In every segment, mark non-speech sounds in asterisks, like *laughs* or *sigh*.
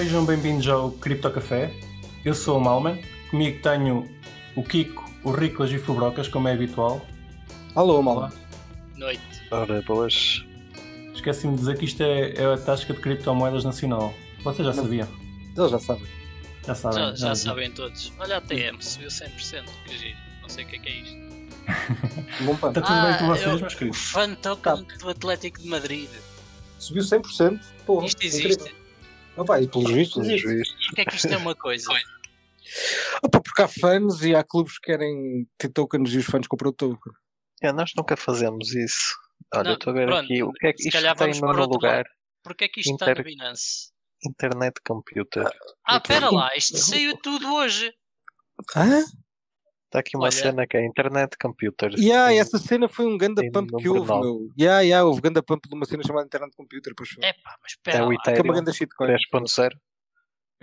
Sejam bem-vindos ao Cripto Café. Eu sou o Malman. Comigo tenho o Kiko, o Riclas e o Fubrocas, como é habitual. Alô, Malman. Noite. Ora, boas. Esqueci-me de dizer que isto é, é a tasca de criptomoedas nacional. Vocês já sabiam? Eles já sabem. Já sabem. Já, já sabem todos. Olha a TM, subiu 100%. Que giro. Não sei o que é que é isto. *laughs* Bom pano. Está tudo bem com Ah, vocês, eu- meus O queridos? fan token do Atlético de Madrid. Subiu 100%. Porra, Isto incrível. Opa, e pelos vistos Pelos vistos. Porquê é que isto é uma coisa? Opa, porque há fãs e há clubes que querem ter tokens e os fãs compram o token. É, nós nunca fazemos isso. Olha, Não, eu estou a ver pronto, aqui o que é que se isto calhar tem vamos no outro lugar. Porquê é que isto Inter- está na Binance? Internet Computer. Ah, pera lá, isto saiu tudo hoje. Hã? Está aqui uma Olha. cena que é Internet Computer. Yeah, Tem- essa cena foi um ganda pump que houve, meu. Yeah, yeah, houve ganda pump de uma cena chamada Internet Computer, pois foi. Epá, mas É espera o é uma Ethereum ganda shitcoin. 3.0.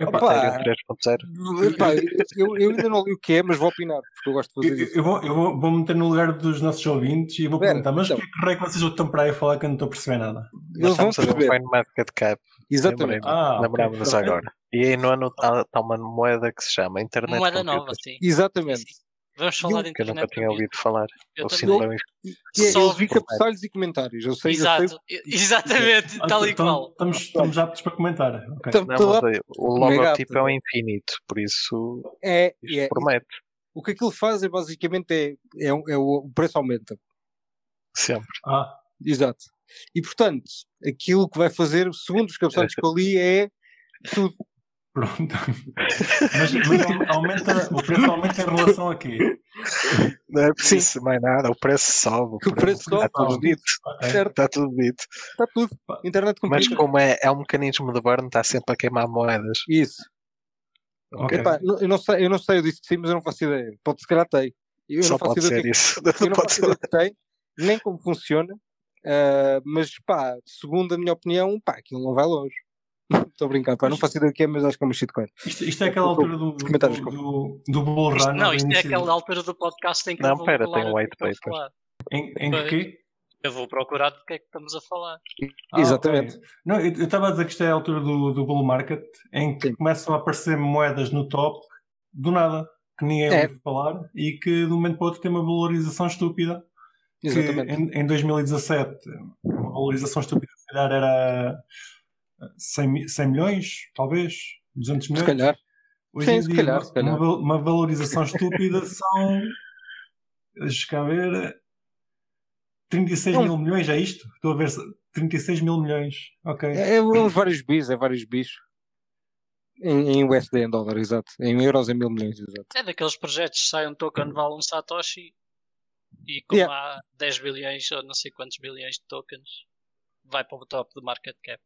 Epá, Opa, Ethereum 3.0. Epá, eu, eu ainda não li o que é, mas vou opinar, porque eu gosto de eu, fazer eu- isso. eu vou, eu vou, vou meter no lugar dos nossos ouvintes e vou Espera, perguntar, mas então. o que é que raio vocês estão para aí a falar que eu não estou a perceber nada? Eles Nós vão estamos a ver o perceber. Coin Market Cap. Exatamente. Ah, ok. Lembrámos-nos Pronto. agora. E aí no ano está uma moeda que se chama Internet Moeda Computer. nova, sim. Exatamente. Sim. Vamos falar de Que eu nunca tinha ouvido falar. Eu Ou também. Que é, Só eu ouvi- vi cabeçalhos e comentários. Eu sei, eu sei. Exato, exatamente, tal e então- qual. Estamos, estamos aptos para comentar. Ok. Tam- Não, mas aí, o logotipo é um infinito, por isso É, isto é, promete. o que aquilo faz é basicamente é, é, é o, o preço aumenta. Sempre. Ah, Exato. E portanto, aquilo que vai fazer, segundo os cabeçalhos que eu li, é tudo. Pronto. mas, mas aumenta, o preço aumenta em relação a quê? Não é preciso mais nada, o preço sobe. Que o preço sobe, Está tudo dito. Certo? Está tudo dito. Está tudo. Internet Mas computer. como é, é um mecanismo de burn, está sempre a queimar moedas. Isso. Ok. Epá, eu, não sei, eu não sei, eu disse que sim, mas eu não faço ideia. Pode se calhar tem. Eu Só não faço pode ideia o ser que é isso. eu Não não *laughs* pode faço ser. ideia o que tem, nem como funciona. ah, mas pá, segundo a minha opinião, pá, aquilo não vai longe. Estou a brincar, pá, não faço ideia o que é, mas acho que é uma shitcoin. Isto, isto é aquela altura do, do, do, do bull Isto- run. não, do isto é aquela altura do podcast em que Não, eu pera, tem um que white que eu vou paper. falar. Em, em quê? Eu vou procurar do que é que estamos a falar. Ah, Exatamente. ok. Não, eu estava a dizer que isto é a altura do, do bull market em que Sim. começam a aparecer moedas no top do nada, que ninguém É. ouve falar e que de um momento para o outro tem uma valorização estúpida. Que Exatamente. em, em 2017 uma valorização estúpida se calhar era 100, mi- 100 milhões, talvez, 200 Se milhões. calhar. Hoje Sim, em se dia, calhar, uma, se calhar. uma uma valorização estúpida são. Deixa cá ver. 36 Não. mil milhões, é isto? Estou a ver. se- 36 mil milhões. Ok. É, é uns vários bis, é vários bis. Em, em USD, em dólar, exato. Em euros, em mil milhões, exato. É daqueles projetos que sai um token vale um Satoshi e como Yeah. há 10 bilhões ou não sei quantos bilhões de tokens, vai para o top do market cap.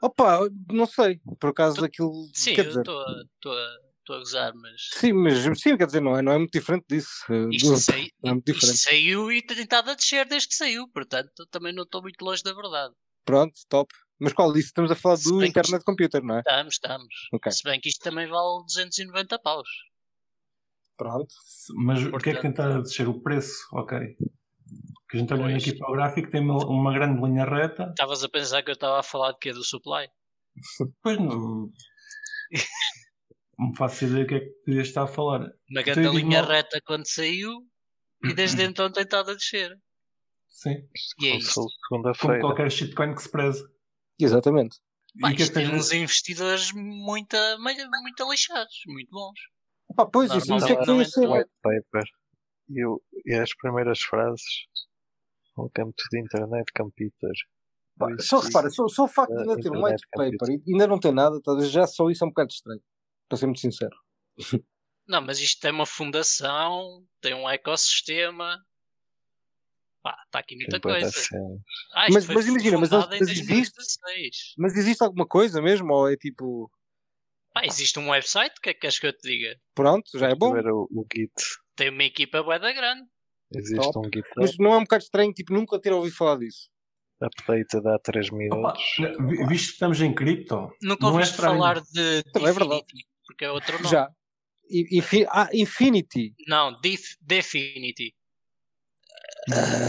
Opa, não sei. Por acaso Tu- aquilo. Sim, quer eu dizer. estou a- estou a estou a gozar, mas Sim, mas sim, quer dizer, não é, não é muito diferente disso. Eh, isto, do- sai- *laughs* é muito isto diferente. saiu e tem estado a descer desde que saiu, portanto também não estou muito longe da verdade. Pronto, top. Mas qual disso? Estamos a falar do Internet Computer, não é? Estamos, estamos. Ok. Se bem que isto também vale 290 paus. Pronto. Mas o que é que Portanto- tentar a descer? O preço? Ok. Que a gente olhando aqui para o gráfico tem uma, uma grande linha reta. Estavas a pensar que eu estava a falar de quê? Do supply? *laughs* Pois não. Não faço ideia do que é que podias estar a falar. Uma Então grande eu digo linha mal- reta quando saiu e desde *clears throat* então tem estado a descer. Sim. E é fosse Como qualquer shitcoin que se preze. Exatamente. E que tem uns investidores muito, muito lixados, muito bons. Opa, pois, isso, isso é que isso. não é. White paper. E, o- e as primeiras frases. Welcome to the Internet Computer. Pá, Só repara, só, só o facto de eh, ainda ter um white paper e ainda não ter nada, talvez já só isso é um bocado estranho. Para ser muito sincero. Não, mas isto tem uma fundação, tem um ecossistema. Pá, está aqui muita coisa. de. Ah, Mas- mas imagina, mas mas existe- 2016. Mas existe alguma coisa mesmo? Ou é tipo. Pá, existe um website, o que é que queres que eu te diga? Pronto, já é bom. O, o Git. Tem uma equipa bué da grande. Existe Top. um Git Mas não é um bocado estranho, tipo, nunca ter ouvido falar disso. update há 3 Opa, minutos. vi- visto que estamos em cripto, Nunca não é ouviste estranho. falar de Também é verdade. Definity, porque é outro nome. Já. Infi- ah, Infinity. Não, Def- Definity.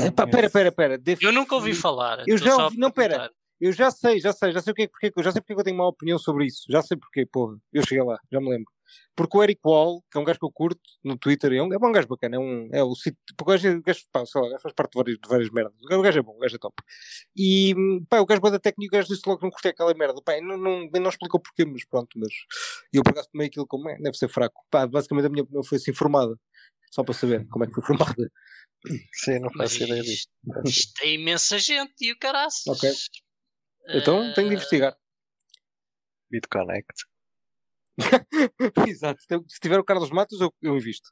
Epá, pera, pera, pera. Defi- Eu nunca ouvi falar. Eu já a ouvi- não, pera. eu já sei, já sei, já sei é que- porque, é já sei porque é que eu tenho uma opinião sobre isso. Já sei porquê, porra. Eu cheguei lá, já me lembro. Porque o Eric Wall, que é um gajo que eu curto no Twitter, é um, é um gajo bacana, é um, é o sítio, porque o gajo, o gajo, pá, sei lá, faz parte de várias, de várias merdas. O gajo, o gajo é bom, o gajo é top. E, pá, o gajo bada técnico, o gajo disse logo que não curtei aquela merda. Pá, não, não, nem não explicou porquê, mas pronto, mas eu por acaso tomei aquilo como é, deve ser fraco. Pá, basicamente a minha opinião foi assim formada. Só para saber como é que foi formada. Sim, não faço ideia disso. isto, tem imensa gente e o caraças. Ok. Então tenho de Eh, investigar. BitConnect. *laughs* Exato. Se- Se tiver o Carlos Matos, eu, eu invisto.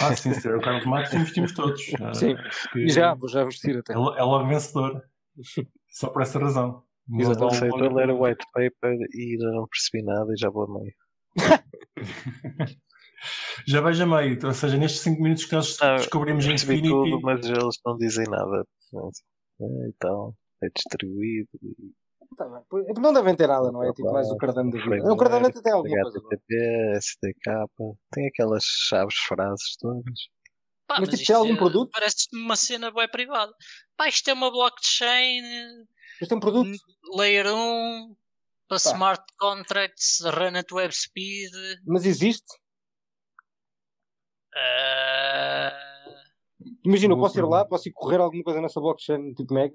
Ah, sim, senhor. O Carlos Matos investimos todos. *laughs* Ah, Sim. acho que já, vou já investir até. É, lo- é logo vencedor. *laughs* Só por essa razão. Exato. Não sei, estou a ler o white paper e ainda não percebi nada e já vou a meio. Já vejo a meio. Ou seja, nestes 5 minutos que nós Ah, descobrimos Percebi Infinity. tudo, mas eles não dizem nada. Ah, Então, é distribuído. e Tá é Não devem ter nada, não é? Tipo, mais o Cardano da vida. É, O Cardano até tem alguma coisa. HTTP, SDK, tem aquelas chaves frases todas. pá, Mas, tipo, isto tem algum é- produto? Parece-me uma cena bem privada. Pá, isto é uma blockchain, Mas tem um produto. layer 1, para Pá. smart contracts, run at web speed. Mas existe. eh, Imagina, eu Boa posso ir lá, posso ir correr alguma coisa nessa blockchain, tipo Mega.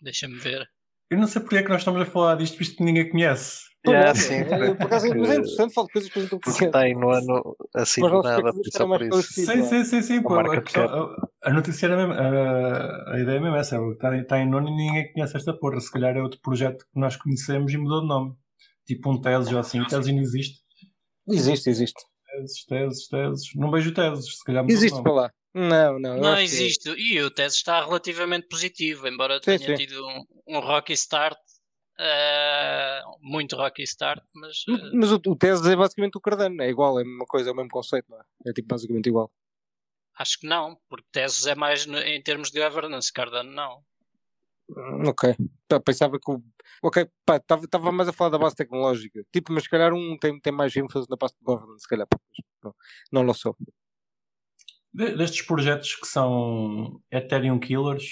Deixa-me ver. Eu não sei porque é que nós estamos a falar disto, visto que ninguém conhece. Yeah, é, sim, é, por acaso, é- mas é interessante, falo de coisas que gente não está aí no ano assim do nossos nada, só por isso. Sim, Sim, sim, sim, sim. A pô, a, questão- a- a notícia era mesmo. A, a ideia é mesmo essa. Está, está em nono e ninguém conhece esta porra. Se calhar é outro projeto que nós conhecemos e mudou de nome. Tipo um Teses ou assim. O Teses ainda existe. Existe, existe. Teses, Teses, Teses. Não vejo Teses. Se calhar mudou de Existe para lá. Não, não. Não acho que- existe. E o tese está relativamente positivo, embora Sim, tenha sim. tido um, um rocky start. eh, muito rocky start, mas eh, Mas o, o Teses é basicamente o Cardano, é igual, é a mesma coisa, é o mesmo conceito, não é? É tipo basicamente igual. acho que não, porque Tesos é mais no- em termos de governance, Cardano não. Hum, Ok. Pensava que o. Ok, pá, estava mais a falar da base tecnológica. Tipo, mas se calhar um tem, tem mais ênfase na base de governance, se calhar. Não, não. De- destes projetos que são Ethereum Killers,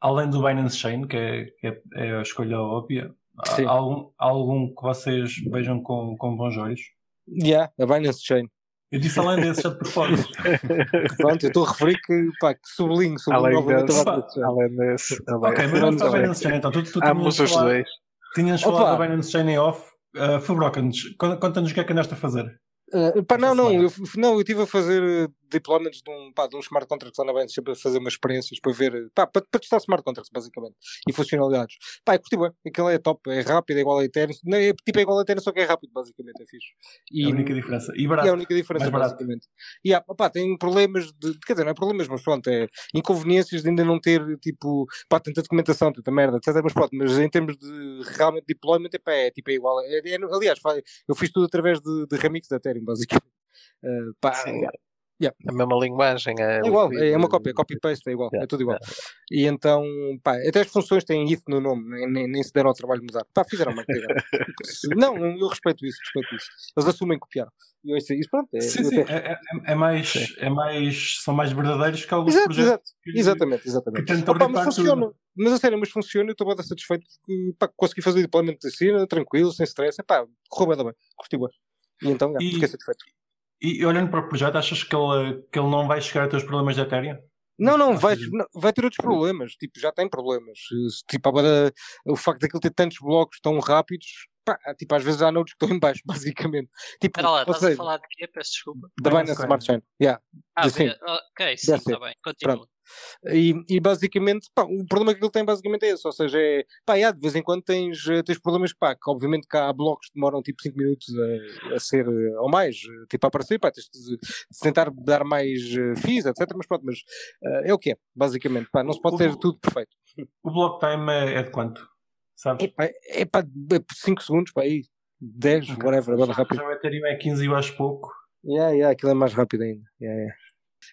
além do Binance Chain, que é, que é, é a escolha óbvia, há algum, há algum que vocês vejam com, com bons olhos? Yeah, a Binance Chain. Eu disse além desses, já de propósito. *laughs* Pronto, eu estou a referir que, pá, que sublinho, sublinho Além novamente desse, além desse, além ok, mas vamos para a Binance Chain então. Tu, tu Ambos tinhas, os falado, dois. tinhas Opa! falado da Binance Chain em off. Uh, Fabroca-nos, conta- conta-nos o que é que andaste a fazer. Uh, pá, não, não, eu, não, eu estive a fazer uh, deployments de um, pá, de um smart contract lá na Binance, sempre a fazer umas experiências para ver, pá, para, para testar smart contracts, basicamente, e funcionalidades. Pá, eu curti bem, aquilo é top, é rápido, é igual a Ethereum, não, é, tipo, é igual a Ethereum, só que é rápido, basicamente, é fixe. É a única diferença. E E barato. é a única diferença, basicamente. E há, pá, tem problemas de. Quer dizer, não é problemas, mas pronto, é inconveniências de ainda não ter, tipo, pá, tanta documentação, tanta merda, etc. Mas pronto, mas em termos de realmente deployment, epá, é tipo, é igual. É, é- aliás, eu fiz tudo através de, de remix da Ethereum, basicamente. Uh, *laughs* pá, Sim, yeah. A mesma linguagem é, É igual, liquid, é uma cópia, copy-paste, é igual, Yeah, é tudo igual. E então, pá, até as funções têm if no nome, nem, nem, se deram ao trabalho de mudar. Pá, fizeram fizeram. *laughs* Não, eu respeito isso, respeito isso. Eles assumem copiar. E eu, isso, isso pronto, é, Sim, sim, até- é, é- é mais, é mais, são mais verdadeiros que alguns Exato, projetos. exato, que- exatamente, exatamente. que Opa, mas funciona, tudo. mas a sério, mas funciona, eu estou bem satisfeito porque pá, consegui fazer o deployment da cena, tranquilo, sem stress, pá, correu bem, bem, curti bem. E então, já, E- fiquei satisfeito. E olhando para o projeto, achas que ele, que ele não vai chegar a ter os problemas de Ethereum? Não, não, vai, vai ter outros problemas, tipo, já tem problemas. Se- Tipo, agora, o facto daquilo ter tantos blocos tão rápidos, pá, tipo, às vezes há nodes que estão em baixo, *laughs* basicamente. Tipo, Espera lá, estás a seja, falar de quê? Peço desculpa. da Binance. Smart Chain, yeah. Ah, ok, sim, está bem. Continua. E, e basicamente, pá, o problema que ele tem basicamente é esse, ou seja, é, pá, de vez em quando tens, eh, tens problemas, pá, que obviamente cá há blocos que demoram tipo 5 minutos a, a ser, eh, ou mais, eh, tipo a aparecer, pá, tens de, de tentar dar mais uh, fees, etc, mas pronto, mas eh, é o que é, basicamente, pá, não se pode ter O- tudo perfeito. O block time é, é de quanto? Sabes? É pá, é pá, 5 segundos, pá, aí, 10, Ok. whatever, agora rápido. Já o Ethereum é 15 eu acho pouco. Yeah, yeah, aquilo é mais rápido ainda. Yeah, yeah.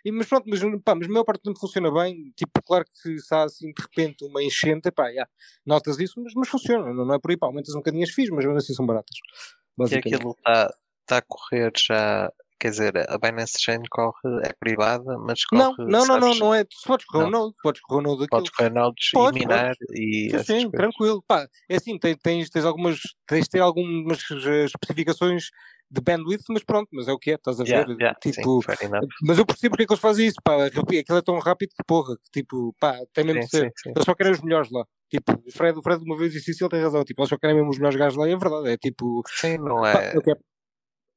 E, mas pronto, mas, pá, mas a maior parte do tempo funciona bem. Tipo, claro que se há assim de repente uma enchente, pá, yeah, notas isso, mas, mas funciona, não, não é por aí, pá, aumentas um bocadinho as FIIs, mas mesmo assim são baratas. Que Basicamente. aquilo está tá a correr já. quer dizer, a Binance Chain corre, é privada, mas corre. Não, não, não, não, sabes, não é. Tu podes correr o Não. Node, podes correr o Node daquilo. Podes correr nodes Podes, e minar e Sim, sim, tranquilo. Pá, é assim, tens, tens, tens algumas, tens de ter algumas eh, especificações de bandwidth, mas pronto, mas é o que é, estás a ver? Yeah, yeah, tipo, sim, mas eu percebo porque é que eles fazem isso, pá, aquilo é tão rápido que porra, que tipo, pá, tem mesmo Sim, de ser. sim. Eles só querem os melhores lá. Tipo, o Fred, o Fred uma vez disse isso ele tem razão. Tipo, eles só querem mesmo os melhores gajos lá e é verdade. É tipo, Sim, não pá, é. que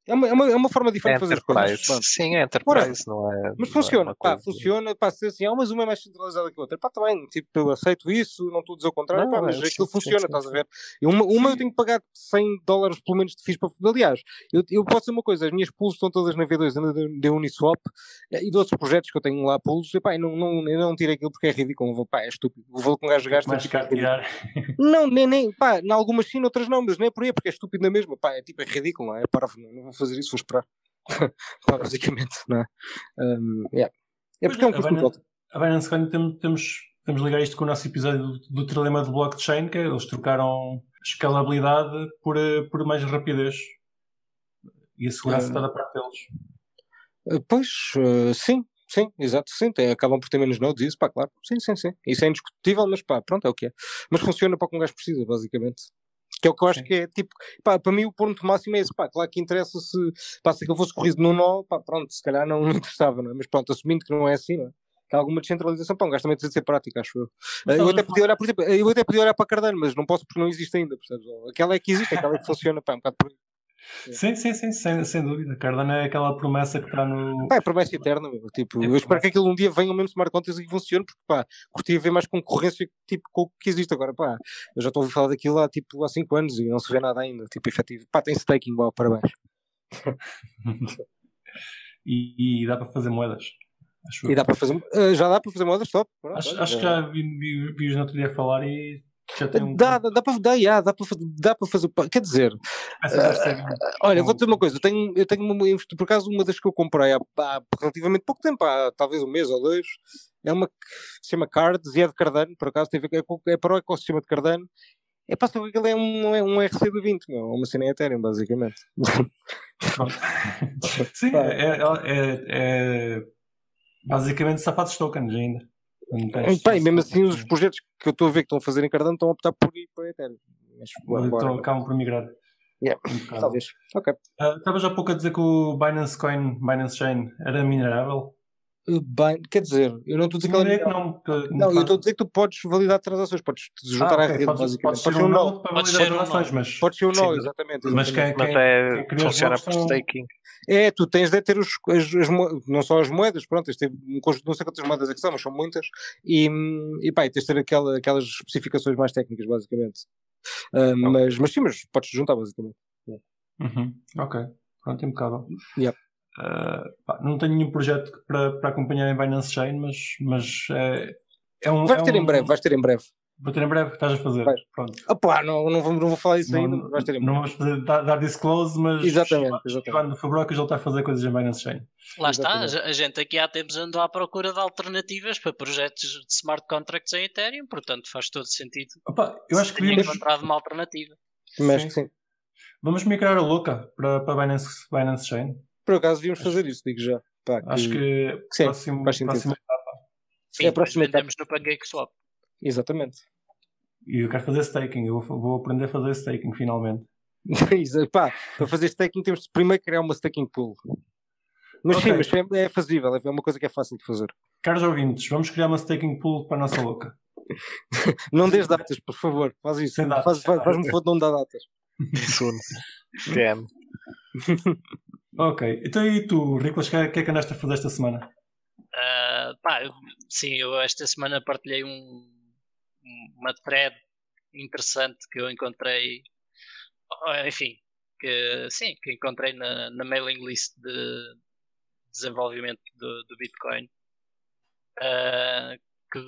é. É uma, é, uma, é uma forma É diferente de fazer as coisas. enterprise. Sim, é enterprise, não é. Mas é funciona, uma pá, coisa- funciona, pá, se assim, ah, mas uma é mais centralizada que a outra, pá, também, tipo, eu aceito isso, não estou a dizer o contrário, Não, pá, é, mas aquilo sim, funciona, sim, estás a ver? E uma, uma eu tenho que pagar 100 dólares pelo menos de FIIs para. Aliás, eu, eu posso dizer uma coisa, as minhas pools estão todas na V2, ainda de, de Uniswap eh, e de outros projetos que eu tenho lá pools, e pá, eu não, não, eu não tirei aquilo porque é ridículo, vou- pá, é estúpido. O valor que um gajo gasta Mais tipo, é caro tirar. *laughs* Não, nem, nem, pá, em algumas sim, noutras não, mas nem é por aí, porque é estúpido na mesma, pá, é tipo, é ridículo, não é? É parvo, não, não vou fazer isso, vou esperar. *laughs* basicamente, não é? Um, yeah. É porque é um custo muito alto. A Binance Coin temos, temos, ligar isto com o nosso episódio do, do trilema de blockchain, que é, eles trocaram escalabilidade por, eh, por mais rapidez. E a segurança Ah. está da parte deles. Uh, Pois, uh, sim, sim, exato, sim, tem- acabam por ter menos nodes, isso, pá, claro, sim, sim, sim, isso é indiscutível, mas pá, pronto, é o que é. Mas funciona para o que um gajo precisa, basicamente. Que é o que eu acho Sim. que é, tipo, pá, para mim o ponto máximo é esse, pá, claro que interessa se, pá, se aquilo fosse corrido no nó, pá, pronto, se calhar não me *laughs* interessava, não é? Mas pronto, assumindo que não é assim, não é? Que há alguma descentralização, pá, um gajo também precisa de ser prático, acho eu. Mas eu até podia olhar, por exemplo, eu até podia olhar para a Cardano, mas não posso porque não existe ainda, percebes? Aquela é que existe, aquela é que *laughs* funciona, pá, um bocado por aí. Sim, sim, sim, sem, sem dúvida. Cardano é aquela promessa que está no. Pá, é promessa eterna, meu. Tipo, É eu espero promessa. que aquilo um dia venham mesmo smart contracts e funcione, porque pá, curtia ver mais concorrência tipo, com o que existe agora, pá. Eu já estou a ouvir falar daquilo há tipo há 5 anos e não se vê nada ainda, tipo, efetivo. Pá, tem staking, uau, parabéns. *laughs* e, e dá para fazer moedas. Acho. E dá para fazer, eh, já dá para fazer modas top. pronto, Acho, acho que já- já vi, vi, vi os no outro dia falar e já tem um. Dá, dá, dá para dá, yeah, dá para dá para fazer, quer dizer, ser- olha, vou dizer uma coisa, eu tenho, eu tenho uma, por acaso uma das que eu comprei há, há relativamente pouco tempo, há talvez um mês ou dois, é uma que se chama Cards e é de Cardano, por acaso tem a ver, é, é para o ecossistema de Cardano. É para saber que ele é um, é um RC20, meu, é uma cena em Ethereum, basicamente. *laughs* Sim, é, é, é- é basicamente safados tokens ainda. Bem, mesmo assim, os projetos que eu estou a ver que estão a fazer em Cardano estão a optar por ir para Ethereum. Mas, Então acabam por migrar. Yeah, Um. Talvez. Ok. Ah, Estavas há pouco a dizer que o Binance Coin, Binance Chain, era minerável? Uh, Bem, quer dizer, eu não estou a dizer que ela Não, é é que não, que Não, eu estou a dizer que tu podes validar transações, podes te juntar Ah, à ok, rede, pode, basicamente. pode Pode ser um nó. para validar ser um transações, mas, Pode ser um nó, Sim. exatamente. mas exatamente. quem, Mas quem, é, quem cria os funciona por staking. É, tu tens de ter os, as, as não só as moedas, pronto, tens um conjunto, não sei quantas moedas é que são, mas são muitas, e, e pá, e tens de ter aquela, aquelas especificações mais técnicas, basicamente. Ah, mas, mas sim, mas podes juntar, basicamente. Uhum, Ok, pronto, impecável. Yep. Ah, pá, não tenho nenhum projeto para, para acompanhar em Binance Chain, mas, mas é, é um. Vais é ter um- em breve, vais ter em breve. Vou ter em breve, estás a fazer. Vais. Pronto. Ah pá, não, não, vou, não vou falar isso ainda, Não, mas vais ter em não breve. vamos fazer, dar, dar disclose, mas Exatamente, exatamente. Ivan Fabrocas ele está a fazer coisas em Binance Chain. Lá está, Exatamente. a gente aqui há tempos andou à procura de alternativas para projetos de smart contracts em Ethereum, portanto faz todo sentido. Opa, eu acho que Tinha devíamos, encontrado uma alternativa. Mas Sim. sim. vamos migrar a louca para, para Binance, Binance Chain. Por acaso devíamos fazer isso, digo já. Pá, que- Acho que sim, próximo, faz sentido. próximo Sim, É a próxima vendemos no PancakeSwap. Exatamente. E eu quero fazer staking, eu vou, vou aprender a fazer staking finalmente. *laughs* Pá, para fazer staking temos de primeiro criar uma staking pool. Mas Ok. sim, mas é, é fazível, é uma coisa que é fácil de fazer. Caros ouvintes, vamos criar uma staking pool para a nossa louca. *laughs* Não dês datas, por favor, faz isso. Faz, faz, faz-me foda não dar datas. Soon. PM. *laughs* Ok, então e tu, Ricolas, o que é que é andaste a fazer esta semana? Ah, pá, eu- sim, eu esta semana partilhei um, uma thread interessante que eu encontrei, enfim, que sim, que encontrei na, na mailing list de desenvolvimento do, do Bitcoin, ah, que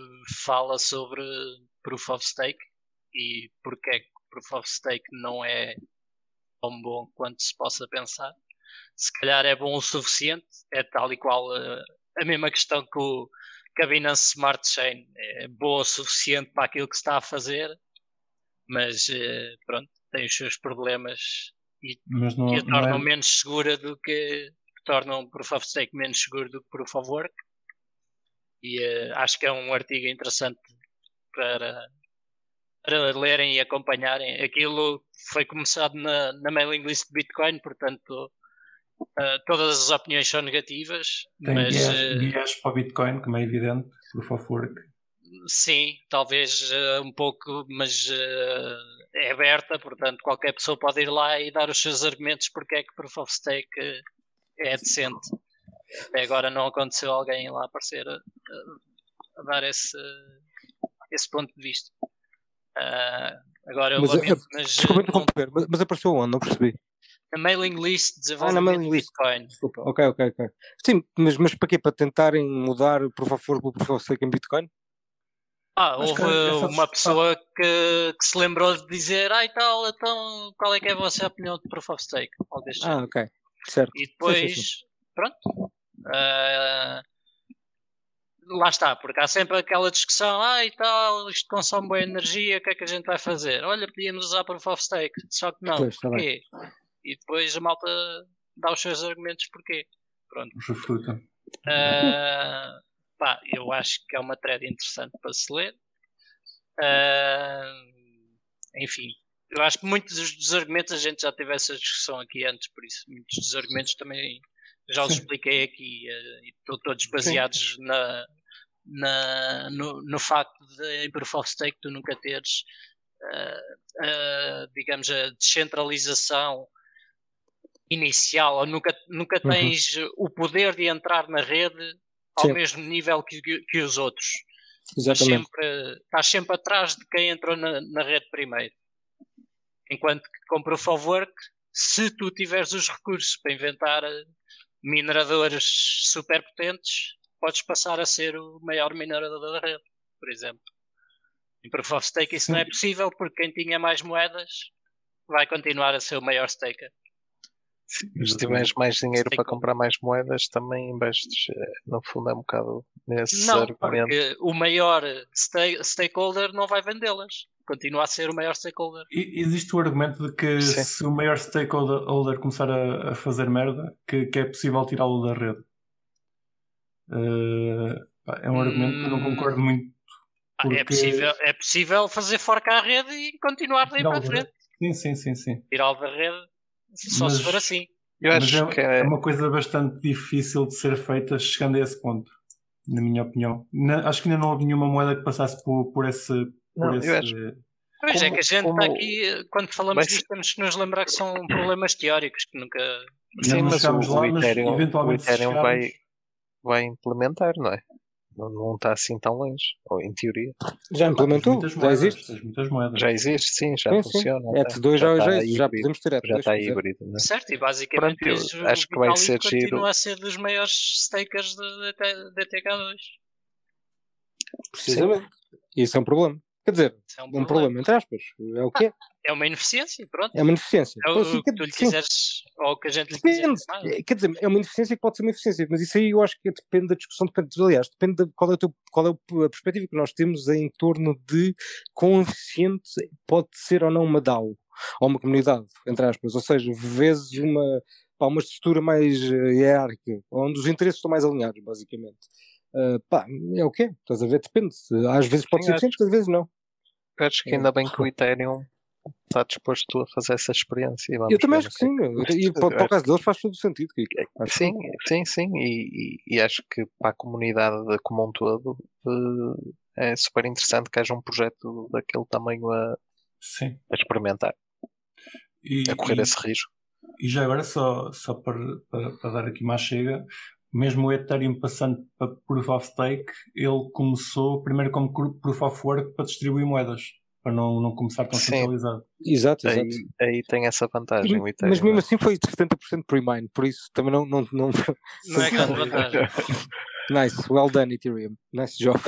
fala sobre Proof of Stake e porque é que Proof of Stake não é tão bom quanto se possa pensar. Se calhar é bom o suficiente, é tal e qual ah, a mesma questão que, o, que a Binance Smart Chain é boa o suficiente para aquilo que se está a fazer, mas eh, pronto, tem os seus problemas e, não, e a não tornam é, menos segura do que, que tornam o Proof of Stake menos seguro do que Proof of Work. E uh, acho que é um artigo interessante para, para lerem e acompanharem. Aquilo foi começado na, na mailing list de Bitcoin, portanto, uh, todas as opiniões são negativas. Tem mas, viés, uh, para o Bitcoin, como é evidente, Proof of Work. Sim, talvez uh, um pouco, mas é aberta, portanto, qualquer pessoa pode ir lá e dar os seus argumentos porque é que Proof of Stake é decente. Até agora não aconteceu alguém lá aparecer a, a, a dar esse, esse ponto de vista. Uh, agora eu mas, lamento, mas, desculpa interromper, mas, mas apareceu onde? Não percebi. Na mailing list de desenvolvimento ah, na mailing list. Bitcoin. Desculpa, ok, ok, ok. Sim, mas, mas para quê? Para tentarem mudar o Proof of Work para o Proof of Stake em Bitcoin? Ah, houve uma pessoa que, que, se lembrou de dizer, ah e tal, então qual é que é a vossa opinião de Proof of Stake? Ah, ok, certo. E depois, sim, sim, sim. pronto, uh, lá está, porque há sempre aquela discussão, ah e tal, isto consome boa energia, o que é que a gente vai fazer? Olha, podíamos usar Proof of Stake, só que não, pois, tá porquê? E depois a malta dá os seus argumentos porquê. Pronto. Uh, pá, eu acho que é uma thread interessante para se ler. Uh, enfim, eu acho que muitos dos argumentos a gente já teve essa discussão aqui antes, por isso muitos dos argumentos também já os Sim. expliquei aqui uh, e estão todos baseados na, na, no, no facto de em Proof of Stake tu nunca teres uh, digamos a descentralização inicial ou nunca, nunca uhum. tens uhum. o poder de entrar na rede ao Sim. mesmo nível que, que os outros estás sempre, estás sempre atrás de quem entrou na, na rede primeiro enquanto que com Proof of Work se tu tiveres os recursos para inventar mineradores super potentes, podes passar a ser o maior minerador da rede, por exemplo. Em Proof of Stake isso não é possível porque quem tinha mais moedas vai continuar a ser o maior staker. Se tiveres mais dinheiro para comprar mais moedas, também investes, eh, no fundo é um bocado nesse não, argumento. Porque o maior stakeholder não vai vendê-las continua a ser o maior stakeholder. E, existe o argumento de que Sim. se o maior stakeholder começar a, a fazer merda, que, que é possível tirá-lo da rede. Uh, é um argumento hum... que eu não concordo muito. Ah, é porque... É, possível, é possível fazer forca à rede e continuar daí para a frente. Sim, sim, sim, sim. Tirá-lo da rede só Mas... se for assim. Eu acho Mas é, que é... é uma coisa bastante difícil de ser feita chegando a esse ponto, na minha opinião. Na, acho que ainda não houve nenhuma moeda que passasse por, por esse não, esse... acho... Pois como, é que a gente como... está aqui, quando falamos mas... disto, temos que nos lembrar que são problemas teóricos que nunca. Sim, mas o, lá, o Ethereum, o Ethereum vai, vai implementar, não é? Não, não está assim tão longe, ou em teoria. Já implementou? Já existe? Já existe, sim, já sim, funciona. Sim. ETH2 já, já, já, já podemos ter ETH2. Já está híbrido, né? Certo, e basicamente Pronto, acho que vai ser continua giro. a ser dos maiores stakers de DTK2. Precisamente. Isso é um problema. Quer dizer, é um, um problema. problema. entre aspas. É o quê? É uma ineficiência, pronto. É uma ineficiência. É o, então, que tu lhe quiseres, ou que a gente lhe depende. quiser. Quer dizer, é uma ineficiência que pode ser uma eficiência, mas isso aí eu acho que depende da discussão, depende, aliás, depende de qual é, teu, qual é a perspectiva que nós temos em torno de quão eficiente pode ser ou não uma DAO, ou uma comunidade, entre aspas. Ou seja, vezes uma, pá, uma estrutura mais uh, hierárquica, onde os interesses estão mais alinhados, basicamente. Uh, pá, é o quê? Estás a ver? Depende. Às vezes pode Sim, ser eficiente, às vezes não. Acho que ainda bem que o Ethereum está disposto a fazer essa experiência. eu também acho que sim. E para, para o caso deles faz todo o sentido. Sim, sim, sim. E, e, e, acho que para a comunidade como um todo uh, é super interessante que haja um projeto daquele tamanho a, a experimentar. E, a correr esse risco. E já agora, só, só para, para, para dar aqui mais chega, mesmo o Ethereum passando para Proof of Stake, ele começou primeiro como Proof of Work para distribuir moedas, para não, não começar tão Sim. centralizado. Exato, exato. Aí, aí tem essa vantagem. E, mas mesmo é? assim foi 70% pre-mine, por isso também não. Não, não, não é grande vantagem. *laughs* nice, well done, Ethereum. Nice job.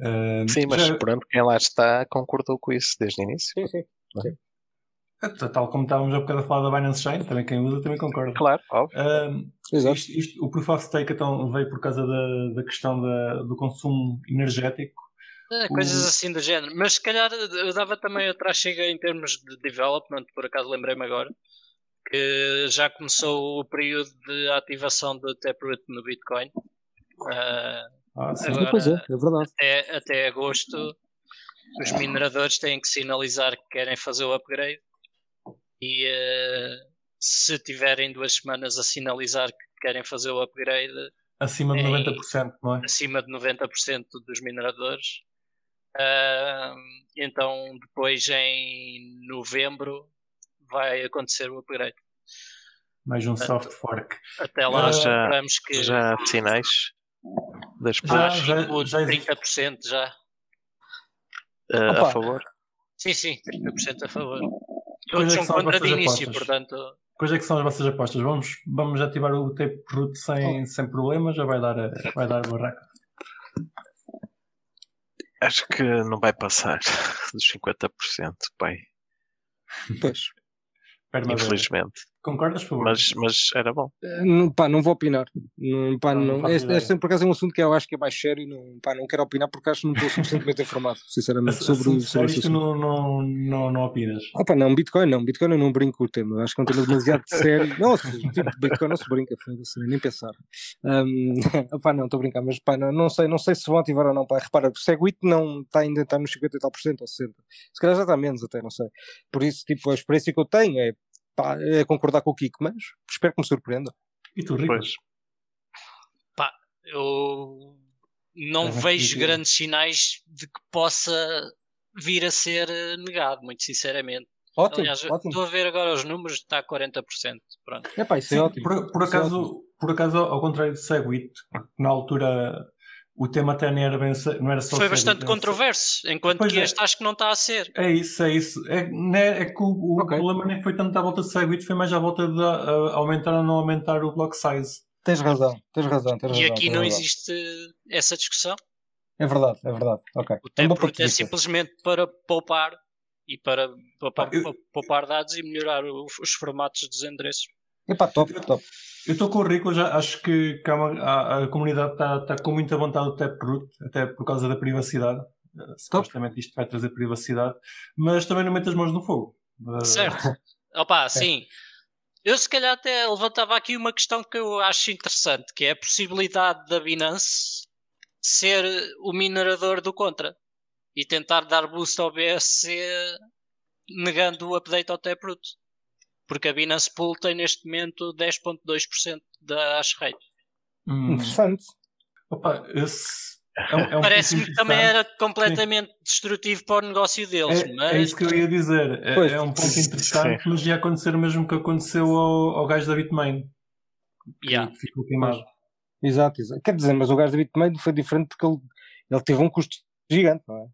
uh, *laughs* sim, mas já... pronto, quem lá está concordou com isso desde o início. Sim, sim. sim. Tal como estávamos há bocado a falar da Binance Chain, também quem usa também concorda. Claro, óbvio. isto, isto, o Proof of Stake então veio por causa da, da questão da, do consumo energético. É, coisas o... assim do género. Mas se calhar eu dava também outra chega em termos de development, por acaso lembrei-me agora, que já começou o período de ativação do Taproot no Bitcoin. Uh, ah, sim. Agora, pois é, é verdade. Até, até agosto, os mineradores têm que sinalizar que querem fazer o upgrade e uh, se tiverem duas semanas a sinalizar que querem fazer o upgrade acima de 90%, não é? Acima de 90% dos mineradores. Uh, então depois em novembro vai acontecer o upgrade. Mais um Portanto, soft fork. Até lá uh, esperamos que. Já há sinais das já, já, já 30% já. Uh, a favor? Sim, sim, 30% a favor. Todos são contra de início, apostas? portanto. Quais é que são as vossas apostas? Vamos, vamos ativar o tape root sem, oh. sem problema, já vai dar, vai dar barraca. Acho que não vai passar dos 50%, pai. Pois. Infelizmente. Concordas, por favor? Mas, mas era bom. Uh, não, pá, não vou opinar. Não, pá, não, não, este, este, por acaso, é um assunto que eu acho que é mais sério e não, pá, não quero opinar porque acho que não estou suficientemente informado, *laughs* sinceramente, sobre, sobre isso. Não, não, não, não opinas? Ah, pá, não, Bitcoin não. Bitcoin eu não brinco com o tema. Acho que é um tema demasiado *laughs* sério. Não, tipo, Bitcoin não se brinca, nem pensar. Um, *laughs* pá, não, estou a brincar, mas pá, não, não, sei, não sei se vão ativar ou não. Pá, repara, o Segwit não está ainda está nos 50 e tal por cento ou 60. Se calhar já está menos até, não sei. Por isso, tipo, a experiência que eu tenho é pá, é concordar com o Kiko, mas espero que me surpreenda. E tu, Ricos? Pá, eu não vejo grandes sinais de que possa vir a ser negado, muito sinceramente. Ótimo, Aliás, ótimo. estou a ver agora os números, está a 40%. Pronto. É pá, isso é Sim, ótimo. Por, por acaso, é ótimo. por acaso, ao contrário de Segwit, na altura o tema até nem era bem, não era só Foi bastante controverso, enquanto pois que é. este acho que não está a ser. É isso, é isso. É, né, é que o, o okay. problema nem foi tanto à volta de Segwit, foi mais à volta de uh, aumentar ou não aumentar o block size. Tens razão, tens razão. Tens e razão, aqui não razão. existe essa discussão. É verdade, é verdade. Ok. O tempo é simplesmente para poupar e para poupar, eu... poupar dados e melhorar os formatos dos endereços. Epá, top, top. Eu estou com o Rico, já acho que, que a, a, a, comunidade está tá com muita vontade do Taproot, até por causa da privacidade. Uh, supostamente isto vai trazer privacidade, mas também não mete as mãos no fogo. Uh... Certo. *laughs* Opa, é. sim. Eu se calhar até levantava aqui uma questão que eu acho interessante, que é a possibilidade da Binance ser o minerador do contra e tentar dar boost ao BSC negando o update ao Taproot porque a Binance Pool tem neste momento 10.2% da hash rate. Hum. Interessante. Opa, esse é um, é um Parece-me que também era completamente sim. destrutivo para o negócio deles. É, mas... é isso que eu ia dizer. É, é um ponto interessante, sim. mas ia acontecer o mesmo que aconteceu ao, ao gajo da Bitmain. Que yeah. ficou queimado. Exato, exato. Quer dizer, mas o gajo da Bitmain foi diferente porque ele, ele teve um custo gigante, não é?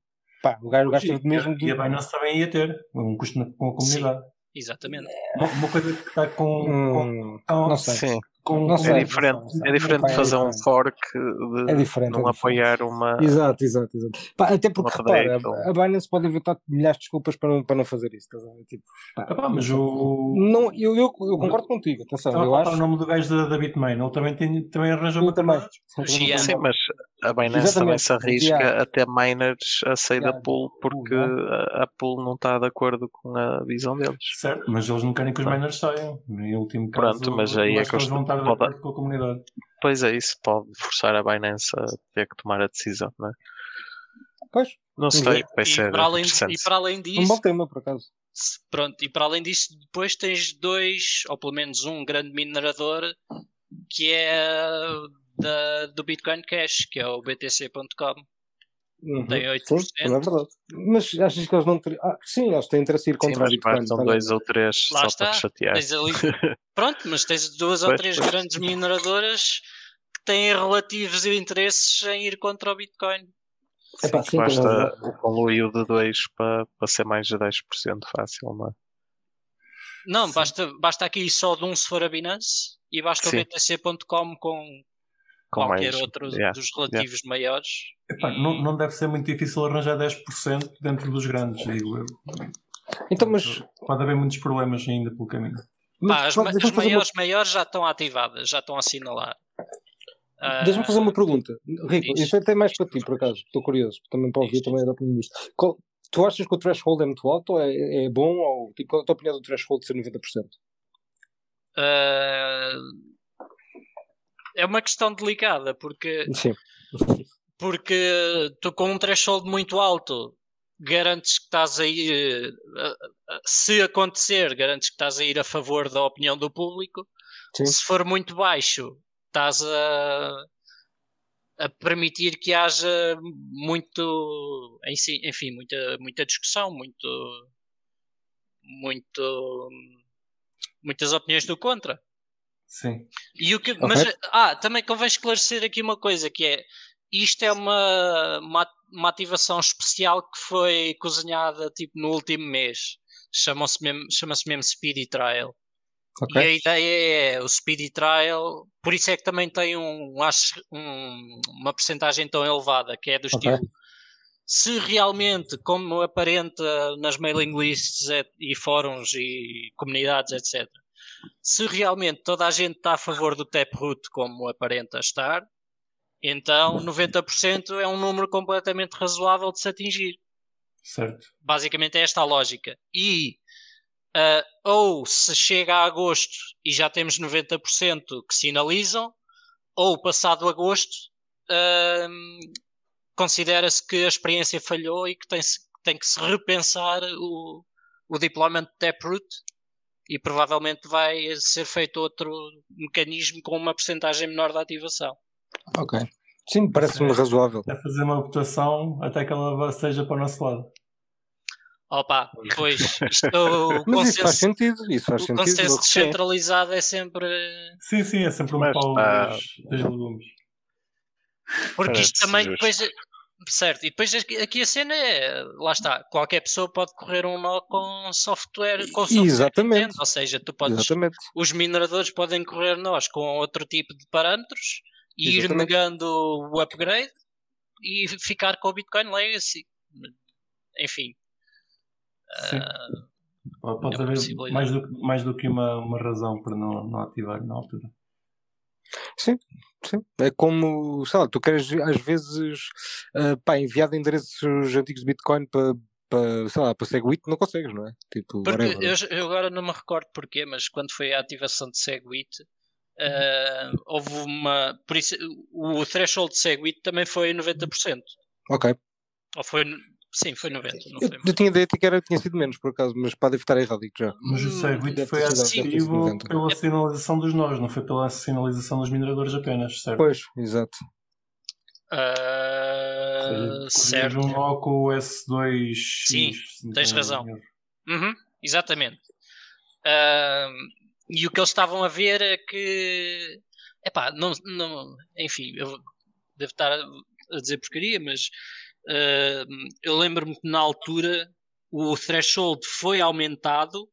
Pá, o gajo, o gajo teve mesmo. E a Binance também ia ter um custo com a comunidade. Sim. Exatamente. Uma, uma coisa que está com, hum, com, Não sei. Sim. Com, não sei, é diferente, é diferente de fazer um fork de é diferente, não é apoiar uma. Exato, exato, exato. Pá, até porque repara, a, a Binance pode inventar milhares de desculpas para, para não fazer isso. Tipo, pá, ah, pá, mas o. Não, eu, eu, eu concordo contigo, atenção. eu acho... o nome do gajo da, da Bitmain, ele também, tem, também arranja uma também. Sim, mas a Binance Exatamente. também se arrisca yeah. até miners a sair yeah. da pool porque yeah. a pool não está de acordo com a visão deles. Certo, mas eles não querem que os miners saiam. Em último caso, Pronto, mas aí é que eles vão estar de acordo com a comunidade. Pois é, isso pode forçar a Binance a ter que tomar a decisão, não é? Pois. Não sei, vai ser. E para, além, e para além disso. Um bom tema, por acaso. Pronto, e para além disso, depois tens dois, ou pelo menos um grande minerador que é da, do Bitcoin Cash, que é o BTC.com. Uhum. Tem 8%. Sim, é verdade. Mas achas que eles não teriam. Ah, sim, eles têm interesse ir contra sim, Bitcoin. São dois ou três Lá só está. para chatear. Ali... *laughs* Pronto, mas tens duas pois, ou três pois. grandes mineradoras que têm relativos interesses em ir contra o Bitcoin. Sim, Epá, sim, basta evoluir de 2 para, para ser mais de 10% fácil, não é? Não, basta, basta aqui só de um se for a Binance e basta sim. o BTC.com com com qualquer mais, outro yeah, dos relativos yeah. maiores. Epá, e... não, não deve ser muito difícil arranjar 10% dentro dos grandes, digo eu. Então, mas... Pode haver muitos problemas ainda pelo caminho. Pá, as, as maiores, uma... maiores já estão ativadas, já estão a assinalar. Uh... Deixa-me fazer uma pergunta. Rico, isto é até mais para ti, por acaso. Estou curioso, também para ouvir também a opinião disto. Qual, tu achas que o threshold é muito alto ou é, é bom? Ou tipo, a tua opinião do threshold ser 90%? Uh, é uma questão delicada porque Sim. porque tu com um threshold muito alto garantes que estás a ir se acontecer garantes que estás a ir a favor da opinião do público Sim. se for muito baixo estás a a permitir que haja muito enfim muita muita discussão muito muito muitas opiniões do contra Sim. E o que, okay. Mas ah, também convém esclarecer aqui uma coisa que é isto é uma, uma, uma ativação especial que foi cozinhada tipo no último mês. Chama-se mesmo, chama mesmo Speedy Trial. Okay. E a ideia é o Speedy Trial, por isso é que também tem um, um uma percentagem tão elevada, que é do okay. estilo. Se realmente, como aparenta nas mailing lists e fóruns e comunidades, etc., se realmente toda a gente está a favor do Taproot como aparenta estar, então 90% é um número completamente razoável de se atingir. Certo. Basicamente é esta a lógica. E uh, ou se chega a agosto e já temos 90% que sinalizam, ou passado agosto uh, considera-se que a experiência falhou e que tem, tem que se repensar o, o deployment de Taproot e provavelmente vai ser feito outro mecanismo com uma porcentagem menor de ativação. Ok. Sim, parece-me razoável. É fazer uma votação até que ela seja para o nosso lado. Opa, pois isto, *laughs* Mas consenso, isso faz sentido. Isso faz o sentido, consenso descentralizado é sempre. Sim, sim, é sempre um pau dos legumes. Porque isto também depois Certo, e depois aqui a cena é, lá está, qualquer pessoa pode correr um nó com software, com software Exatamente. ou seja, tu podes, Exatamente. os mineradores podem correr nós com outro tipo de parâmetros e Exatamente. ir negando o upgrade e ficar com o Bitcoin Legacy. Enfim. Sim. Uh, pode é haver mais do, mais do que uma, uma razão para não, não ativar na altura. Sim, sim. É como, sei lá, tu queres às vezes uh, pá, enviar endereços antigos de Bitcoin para, para, sei lá, para Segwit, não consegues, não é? Tipo, Porque eu, eu, agora não me recordo porquê, mas quando foi a ativação de Segwit, uh, houve uma. Por isso, o threshold de Segwit também foi 90%. Ok. Ou foi Sim, foi 90. Não foi eu, tinha ideia que era, tinha sido menos, por acaso, mas pode estar errado já. Mas o Segwit foi ativo pela sinalização dos nós, não foi pela sinalização dos mineradores apenas, certo? Pois, exato. Uh, certo. um nó com o S2. Sim, tens razão. Uhum, exatamente. Uh, e o que eles estavam a ver é que. Epá, não, não, enfim, eu devo estar a dizer porcaria, mas Uh, eu lembro-me que na altura o threshold foi aumentado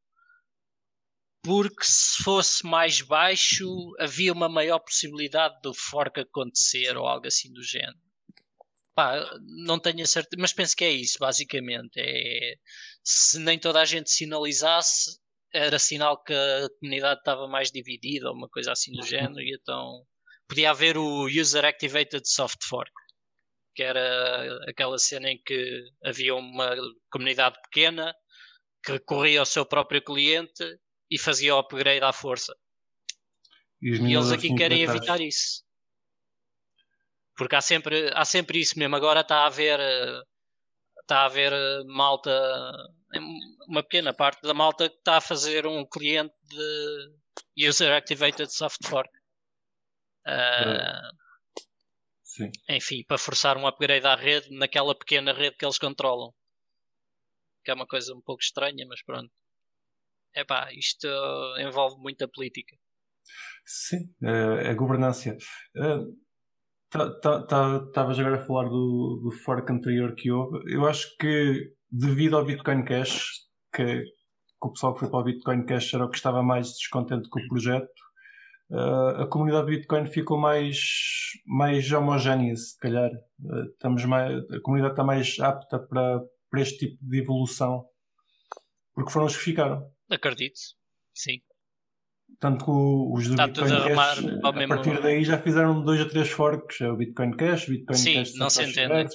porque se fosse mais baixo havia uma maior possibilidade do fork acontecer ou algo assim do género. Pá, não tenho a certeza, mas penso que é isso, basicamente. É, se nem toda a gente sinalizasse, era sinal que a comunidade estava mais dividida ou uma coisa assim do *laughs* género, e então podia haver o User Activated Soft Fork que era aquela cena em que havia uma comunidade pequena que recorria ao seu próprio cliente e fazia o upgrade à força. E, e eles aqui querem evitar isso. Porque há sempre, há sempre isso mesmo. Agora está a haver está a haver malta, uma pequena parte da malta que está a fazer um cliente de User Activated Soft Fork. Uh, Sim. Enfim, para forçar um upgrade à rede naquela pequena rede que eles controlam. Que é uma coisa um pouco estranha, mas pronto. É pá, isto envolve muita política. Sim, é, é governança. Estavas tá, tá, tá, agora a falar do, do fork anterior que houve. Eu acho que, devido ao Bitcoin Cash, que, que o pessoal que foi para o Bitcoin Cash era o que estava mais descontente com o projeto, uh, a comunidade Bitcoin ficou mais, mais homogénea, se calhar. Uh, estamos mais, a comunidade está mais apta para, para este tipo de evolução, porque foram os que ficaram. Acredito, sim. Tanto que os do está Bitcoin Cash, a, a partir daí já fizeram dois ou três forks, é o Bitcoin Cash, o Bitcoin sim, Cash não se entende.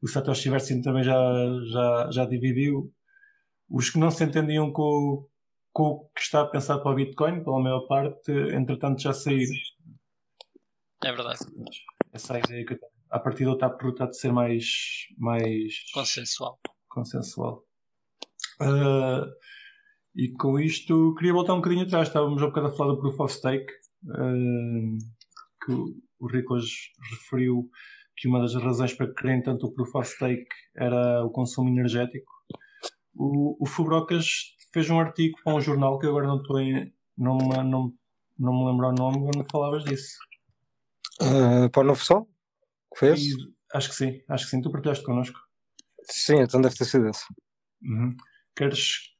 o Satoshi Versin também já, já, já dividiu. Os que não se entendiam com, com o que está pensado para o Bitcoin, pela maior parte, entretanto já saíram. É verdade. Essa é a ideia que eu tenho. A partir de está a de ser mais, mais consensual. consensual. Uh, e com isto, queria voltar um bocadinho atrás. Estávamos há um bocado a falar do Proof of Stake, uh, que o Rico hoje referiu que uma das razões para quererem tanto o Proof of Stake era o consumo energético. O, o Fubrocas fez um artigo para um jornal que agora não estou em. Não, não, não me lembro o nome, quando falavas disso. Uh, para o Novo Sol? Que fez? E, acho que sim, acho que sim. Tu partilhaste connosco. Sim, então deve ter sido esse. Uhum. Queres.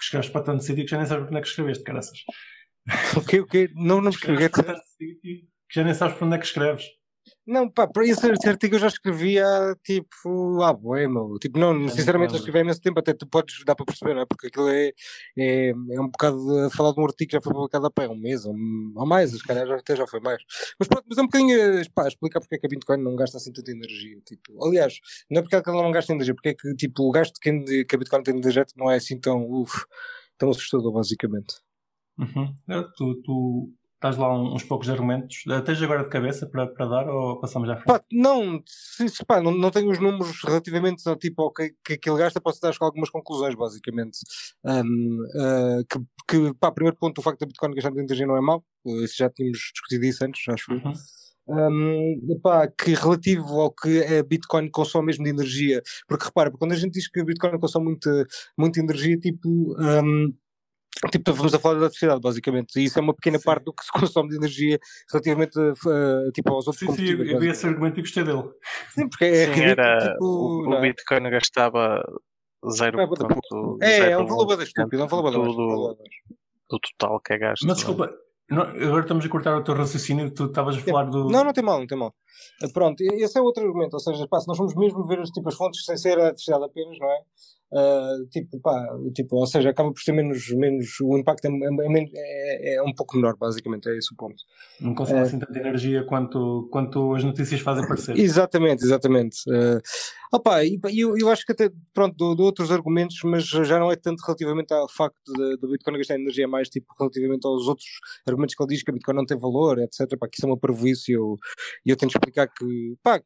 Escreves para tanto sítio que já nem sabes para onde é que escreveste, caraças. O quê? O quê? Não, não *laughs* escrevi. Para tanto sítio que já nem sabes para onde é que escreves. Não, pá, para esse, esse artigo eu já escrevia tipo, ah, meu. Tipo, não, sinceramente eu escrevi há imenso tempo, até tu podes dar para perceber, não é? Porque aquilo é, é, é um bocado a falar de um artigo que já foi publicado há pá, um mês ou, ou mais, se calhar já, até já foi mais. Mas pronto, mas é um bocadinho pá, explicar porque é que a Bitcoin não gasta assim tanta energia. Tipo, aliás, não é porque ela não gasta energia, porque é que tipo, o gasto que, que a Bitcoin tem de energia não é assim tão, uf, tão assustador, basicamente. Uhum. É, tu, tu Estás lá uns poucos argumentos. Tens agora de cabeça para, para dar ou passamos já Pá, não, se, se, pá, não, não tenho os números relativamente ao tipo ao que, que, ele gasta, posso dar algumas conclusões, basicamente. Um, uh, que, que, pá, primeiro ponto, o facto da Bitcoin gastar de energia não é mau. Isso já tínhamos discutido isso antes, acho uhum. Um, epá, que relativo ao que a Bitcoin consome mesmo de energia, porque repara, quando a gente diz que a Bitcoin consome muita, muita energia, tipo, um, Tipo, vamos a falar da eletricidade, basicamente, e isso é uma pequena sim. parte do que se consome de energia relativamente uh, tipo, aos outros sim, combustíveis. Sim, eu vi esse argumento e gostei dele. Sim, porque é sim, era, tipo, o, o Bitcoin gastava 0. É, é, é um valor bada estúpido, é um valor do, do total que é gasto. Mas desculpa, não, agora estamos a cortar o teu raciocínio, tu estavas a falar do. Não, não tem mal, não tem mal. Pronto, esse é outro argumento, ou seja, pá, se nós vamos mesmo ver as, tipo, as fontes sem ser a eletricidade apenas, não é? Uh, tipo, pá, tipo, ou seja, acaba por ser menos, menos o impacto é, é, é, é um pouco menor, basicamente, é esse o ponto. Não consome uh, assim tanta energia quanto, quanto as notícias fazem parecer. *laughs* Exatamente, exatamente. Uh, opa, e eu, eu acho que até, pronto, dou, dou, outros argumentos, mas já não é tanto relativamente ao facto do Bitcoin gastar energia, é mais tipo relativamente aos outros argumentos que ele diz que a Bitcoin não tem valor, etc. Pá, que isso é uma prejuízo e eu, eu tento explicar que, pá,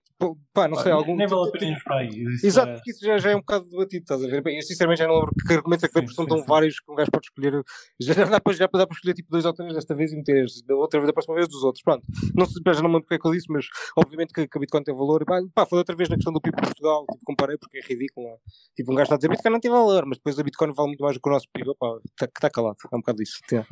pá não sei, algum. Nem vale a pena para aí. Exato, é... porque isso já, já é um bocado debatido, estás a ver? Eu sinceramente já não lembro que argumentos é que sim, são vários que um gajo pode escolher. Já, dá, para, já dá para escolher tipo dois ou três desta vez e meter da outra vez, da próxima vez dos outros. Pronto, não sei, já não me lembro porque é que eu disse, mas obviamente que, que a Bitcoin tem valor. Pá, pá, foi outra vez na questão do PIB de Portugal, tipo, comparei porque é ridículo. Não? É? Tipo, um gajo está a dizer Bitcoin não tem valor, mas depois a Bitcoin vale muito mais do que o nosso PIB. Pá, está tá calado, é um bocado isso. É,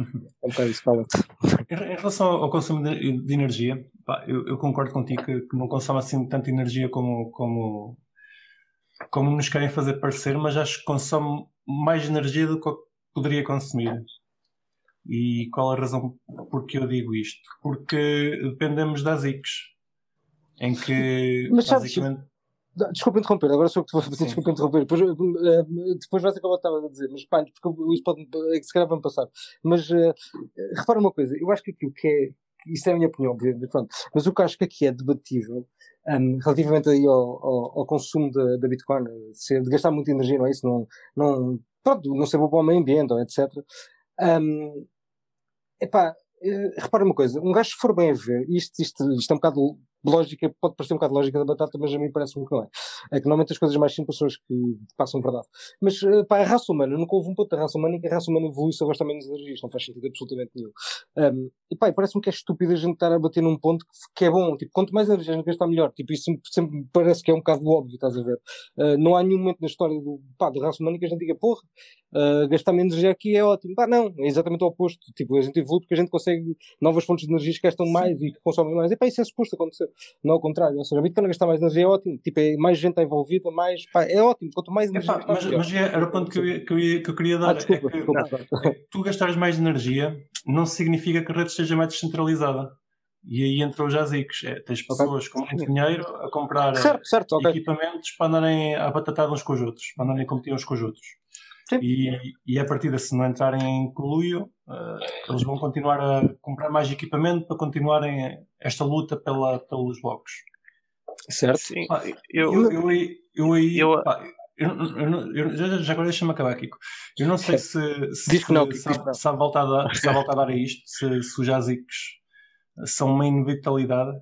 um bocado isso, cala *laughs* Em relação ao consumo de, de energia, pá, eu, eu, concordo contigo que, que, não consome assim tanta energia como, como, como nos querem fazer parecer, mas acho que consome mais energia do que poderia consumir. E qual a razão por que eu digo isto? Porque dependemos das ICs, em que *laughs* mas, basicamente. Desculpa interromper, agora sou que te vou *laughs* fazer, desculpa interromper. Depois, uh, depois vais acabar o que estava a dizer, mas pá, porque isso pode, é se calhar vai passar. Mas uh, repara uma coisa, eu acho que aquilo que é, isso é a minha opinião, pronto, mas o que acho que aqui é debatível, um, relativamente aí ao, ao, ao consumo da Bitcoin, de, de, gastar muita energia, não é isso? Não, não, pronto, não ser bom para o meio ambiente, etc. Um, epá, uh, repara uma coisa, um gajo se for bem a ver, isto, isto, isto é um bocado lógica, pode parecer um bocado lógica da batata, mas a mim parece-me que não é. É que normalmente as coisas mais simples são as que passam verdade. Mas, eh, pá, a raça humana, nunca houve um ponto da raça humana em que a raça humana evolui se gosta menos energia. Isto não faz sentido absolutamente nenhum. Um, e pá, parece-me que é estúpido a gente estar a bater num ponto que, que é bom. Tipo, quanto mais energia a gente gastar, melhor. Tipo, isso sempre, me parece que é um bocado óbvio, estás a ver? Uh, não há nenhum momento na história do, pá, da raça humana que a gente diga, porra, uh, gastar menos energia aqui é ótimo. Pá, não, é exatamente o oposto. Tipo, a gente evolui porque a gente consegue novas fontes de energia que gastam mais e que consomem mais. E pá, isso é suposto acontecer. Não ao contrário. Ou seja, a Bitcoin gastar mais energia é ótimo. Tipo, é, mais gente está envolvida, mais. Pá, é ótimo. Quanto mais energia. Epá, mas, mas é, era o ponto que eu, ia, que eu, ia, que eu queria dar. Ah, desculpa, é que, desculpa. Tu gastares mais energia não significa que a rede esteja mais descentralizada. E aí entram os jaziques. É, tens pessoas okay. com muito dinheiro a comprar certo, certo, okay. equipamentos para andarem a batatar uns com os outros, para andarem a competir uns com os outros. E, e a partir de se não entrarem em coluio, uh, eles vão continuar a comprar mais equipamento para continuarem esta luta pela, pelos blocos. Certo. Sim, pá, eu, eu, eu, eu, aí, eu, pá, Eu, eu, eu, já, já agora deixa-me acabar, Kiko. Eu não sei se, se, Diz que não, se, há volta a dar, se há volta a dar a isto, se, se os jaziques são uma inevitabilidade,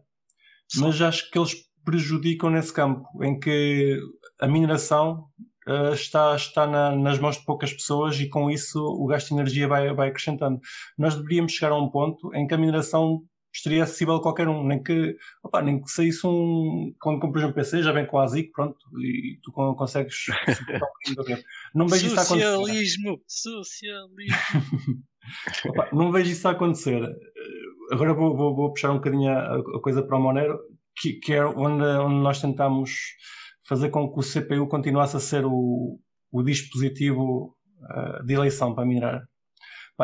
mas acho que eles prejudicam nesse campo, em que a mineração uh, está, está na, nas mãos de poucas pessoas e com isso o gasto de energia vai, vai acrescentando. Nós deveríamos chegar a um ponto em que a mineração estaria acessível a qualquer um, nem que, opa, nem que saísse um, quando compras um PC, já vem com a ASIC, pronto, e tu consegues Não vejo isso acontecer. Socialismo, socialismo. *laughs* opa, não vejo isso acontecer. Agora vou, vou, vou puxar um bocadinho a, a, coisa para o Monero, que, que é onde, onde nós tentamos fazer com que o CPU continuasse a ser o, o dispositivo uh, de eleição para minerar.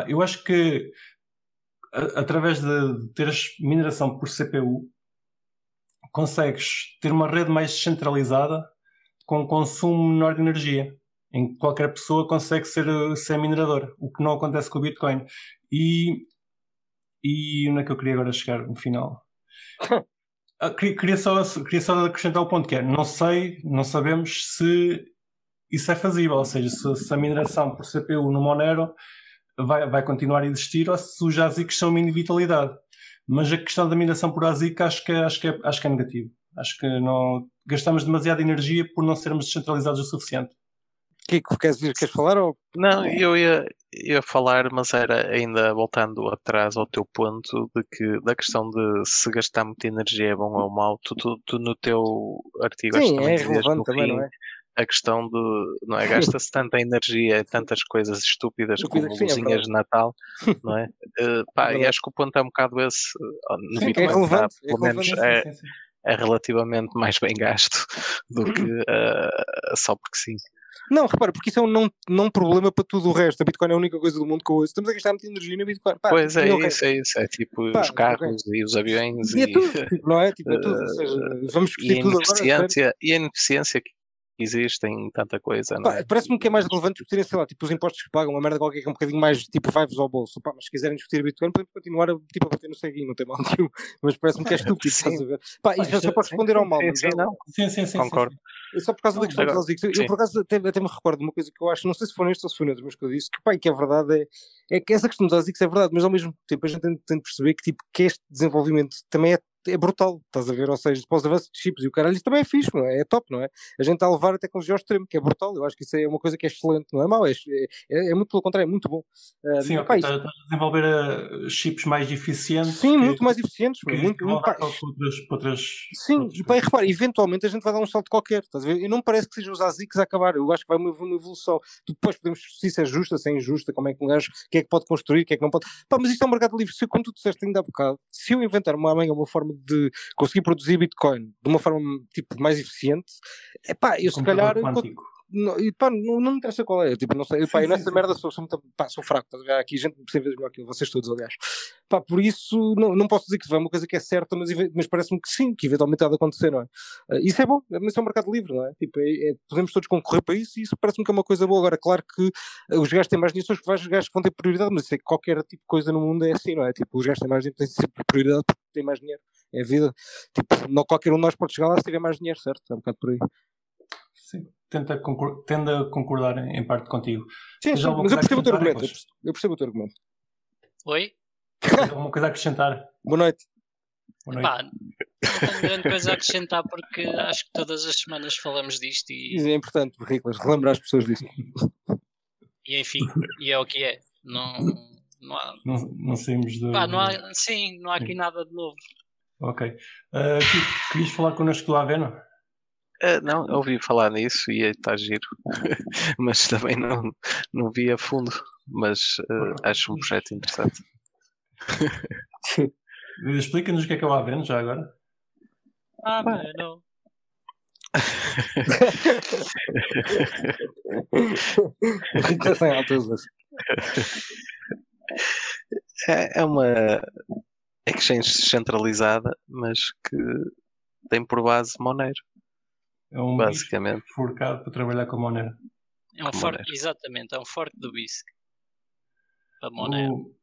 Eu acho que através de teres mineração por CPU, consegues ter uma rede mais descentralizada com consumo menor de energia, em que qualquer pessoa consegue ser, ser minerador, o que não acontece com o Bitcoin. E, e onde é que eu queria agora chegar no final? *laughs* Ah, queria, só, queria só acrescentar o ponto que é, não sei, não sabemos se isso é fazível, ou seja, se, se a mineração por CPU no Monero vai, vai continuar a existir ou se os ASICs são uma inevitabilidade. Mas a questão da mineração por ASIC acho que, acho que, é, acho que é negativo. Acho que não gastamos demasiada energia por não sermos descentralizados o suficiente. Kiko, queres, queres falar? Ou... Não, eu ia, ia falar, mas era ainda voltando atrás ao teu ponto de que da questão de se gastar muita energia é bom ou mau, tu, tu, tu no teu artigo Sim, é relevante também, não é? a questão de, não é? Gasta-se tanta energia, tantas coisas estúpidas como sim, é luzinhas é de Natal, *laughs* não é? Uh, pá, é e acho que o ponto é um bocado esse. No sim, é relevante, pelo menos é, é, relativamente mais bem gasto *laughs* do que uh, *clears throat* só porque sim. Não, repara, porque isso é um não, não problema para tudo o resto. A Bitcoin é a única coisa do mundo que eu ouço. Estamos a gastar muita energia na Bitcoin. Pá, pois é, isso, é isso. É tipo Pá, os carros okay. e os aviões. E, é e é tudo, tipo, não é? Tipo, é tudo. Ou *laughs* seja, vamos discutir tudo agora. E a ineficiência que existem tanta coisa. É? Parece-me que é mais relevante discutirem, sei lá, tipo, os impostos que pagam, uma merda qualquer que é um bocadinho mais tipo vai-vos ao bolso. Pá, mas se quiserem discutir Bitcoin, podem continuar a, tipo, a bater no ceguinho, não tem mal nenhum. *laughs* Mas parece-me que é estúpido, *laughs* estás a ver? Pá, isto é só para responder ao mal. Sim, sim, não. sim, sim, sim, Concordo. É só por causa da questão dos Eu, eu, por acaso, até, até me recordo de uma coisa que eu acho, não sei se foi neste ou se foi noutro, mas que eu disse, que, pá, que a verdade é, é que essa questão dos ASICs é verdade, mas ao mesmo tempo a gente tem, tem de perceber que, tipo, que este desenvolvimento também é é brutal, estás a ver? Ou seja, depois avanços de chips e o caralho, isso também é fixe, não é? É top, não é? A gente está a levar a tecnologia ao extremo, que é brutal. Eu acho que isso é uma coisa que é excelente, não é mau, é, é, é muito pelo contrário, é muito bom. Uh, Sim, okay, estás a desenvolver uh, chips mais eficientes. Sim, que, muito mais eficientes. Que, muito, que muito, pá, para outras, para outras, Sim, outras e pá, repara, eventualmente a gente vai dar um salto qualquer, estás a ver? E não me parece que sejam os ASICs a acabar, eu acho que vai uma, uma evolução. Depois podemos se isso é justa, se é injusta, como é que um gajo, o que é que pode construir, o que é que não pode. Pá, mas isto é um mercado livre. Se, como tu disseste ainda há bocado, se eu inventar uma amanhã uma forma de conseguir produzir Bitcoin de uma forma tipo, mais eficiente, é pá, eu se calhar. Não, e, pá, não, não me interessa qual é. Tipo, não sei, pá, eu nessa merda sou, sou, muito, pá, sou fraco. Estás a ver? Aqui gente 100 vezes melhor que eu, vocês todos, aliás. Pá, por isso, não, não posso dizer que é uma coisa que é certa, mas, mas parece-me que sim, que eventualmente há de acontecer, não é? Uh, isso é bom, mas é um mercado livre, não é? Tipo, é, é, podemos todos concorrer para isso e isso parece-me que é uma coisa boa. Agora, claro que uh, os gajos têm mais dinheiro, são os gajos que vão ter prioridade, mas sei é que qualquer tipo de coisa no mundo é assim, não é? Tipo, os gajos têm mais dinheiro, têm sempre prioridade porque têm mais dinheiro. É a vida. Tipo, não qualquer um de nós pode chegar lá se tiver mais dinheiro, certo? É um bocado por aí. Sim, tenta concor tende a concordar em parte contigo. Sim, sim mas eu percebo o teu argumento. Eu percebo o teu argumento. Oi? alguma coisa a acrescentar? Boa noite. Boa noite. Pá, não tenho grande coisa a acrescentar porque acho que todas as semanas falamos disto e. É importante, Riclas, relembrar as pessoas disso. E enfim, e é o que é. Não, não há. Não, não saímos de. Pá, não há, sim, não há aqui nada de novo. Ok. Uh, querias falar connosco do Avena? Uh, não, ouvi falar nisso e está giro, *laughs* mas também não, não vi a fundo, mas uh, acho um projeto interessante. *laughs* Explica-nos o que é que é o Aveno já agora. Ah, não. *laughs* é, é uma exchange descentralizada, mas que tem por base Monero. É um basicamente forcado para trabalhar com Monero. É um fork, exatamente, é um fork do BISC para Monero.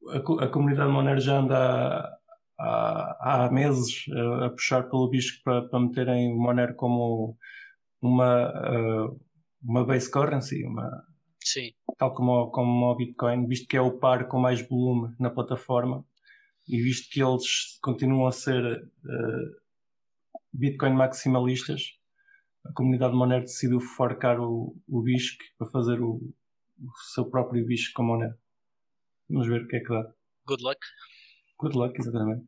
O, a, a, comunidade Monero já anda há, há, meses a, a, puxar pelo BISC para, para meterem o Monero como uma, uh, uma base currency, uma, Sim. tal como, como o Bitcoin, visto que é o par com mais volume na plataforma e visto que eles continuam a ser uh, Bitcoin maximalistas, a comunidade Monero decidiu forcar o, o BISC para fazer o, o seu próprio BISC com Monero. Vamos ver o que é que dá. Good luck. Good luck, exatamente.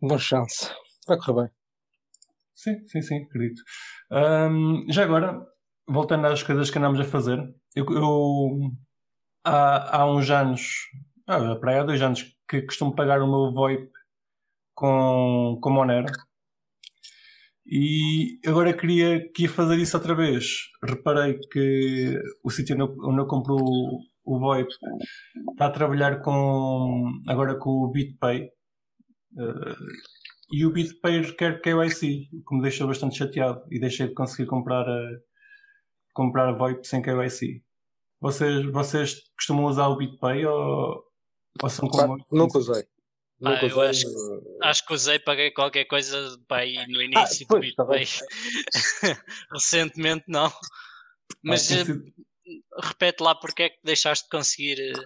Boa chance. Vai correr bem. Sim, sim, sim, acredito. Um, já agora, voltando às coisas que andamos a fazer, eu, eu há, há uns anos, ah, para aí há dois anos, que costumo pagar o meu VoIP com, com Monero. E agora queria, queria fazer isso outra vez. Reparei que o sítio onde eu compro o, o VoIP está a trabalhar com, agora com o BitPay. Uh, e o BitPay requer KYC, o que me deixou bastante chateado e deixei de conseguir comprar a, comprar a VoIP sem KYC. Vocês, vocês costumam usar o BitPay ou, como. Nunca usei. Ah, eu acho, acho, que usei, paguei qualquer coisa aí no ah, início ah, do BitPay. Tá *laughs* Recentemente não. Mas ah, repete lá porque é que deixaste de conseguir. Eh,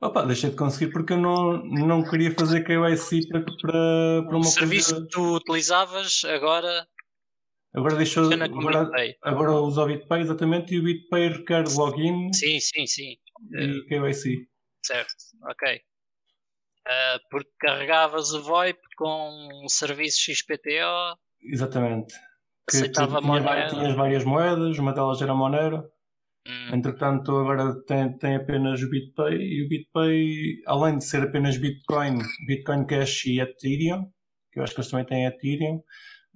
Opa, deixei de conseguir porque eu não, não queria fazer KYC para, para, para uma o serviço coisa... que tu utilizavas agora. Agora deixou. Agora, agora uso o BitPay exatamente e o BitPay requer login. Sim, sim, sim. E KYC. Certo, ok. Uh, porque carregavas o VoIP com um serviço XPTO. Exatamente. Que aceitava tinha, tinhas várias moedas, uma delas era Monero. Hum. Entretanto, agora tem, tem apenas o BitPay e o BitPay, além de ser apenas Bitcoin, Bitcoin Cash e Ethereum, que eu acho que eles também têm Ethereum,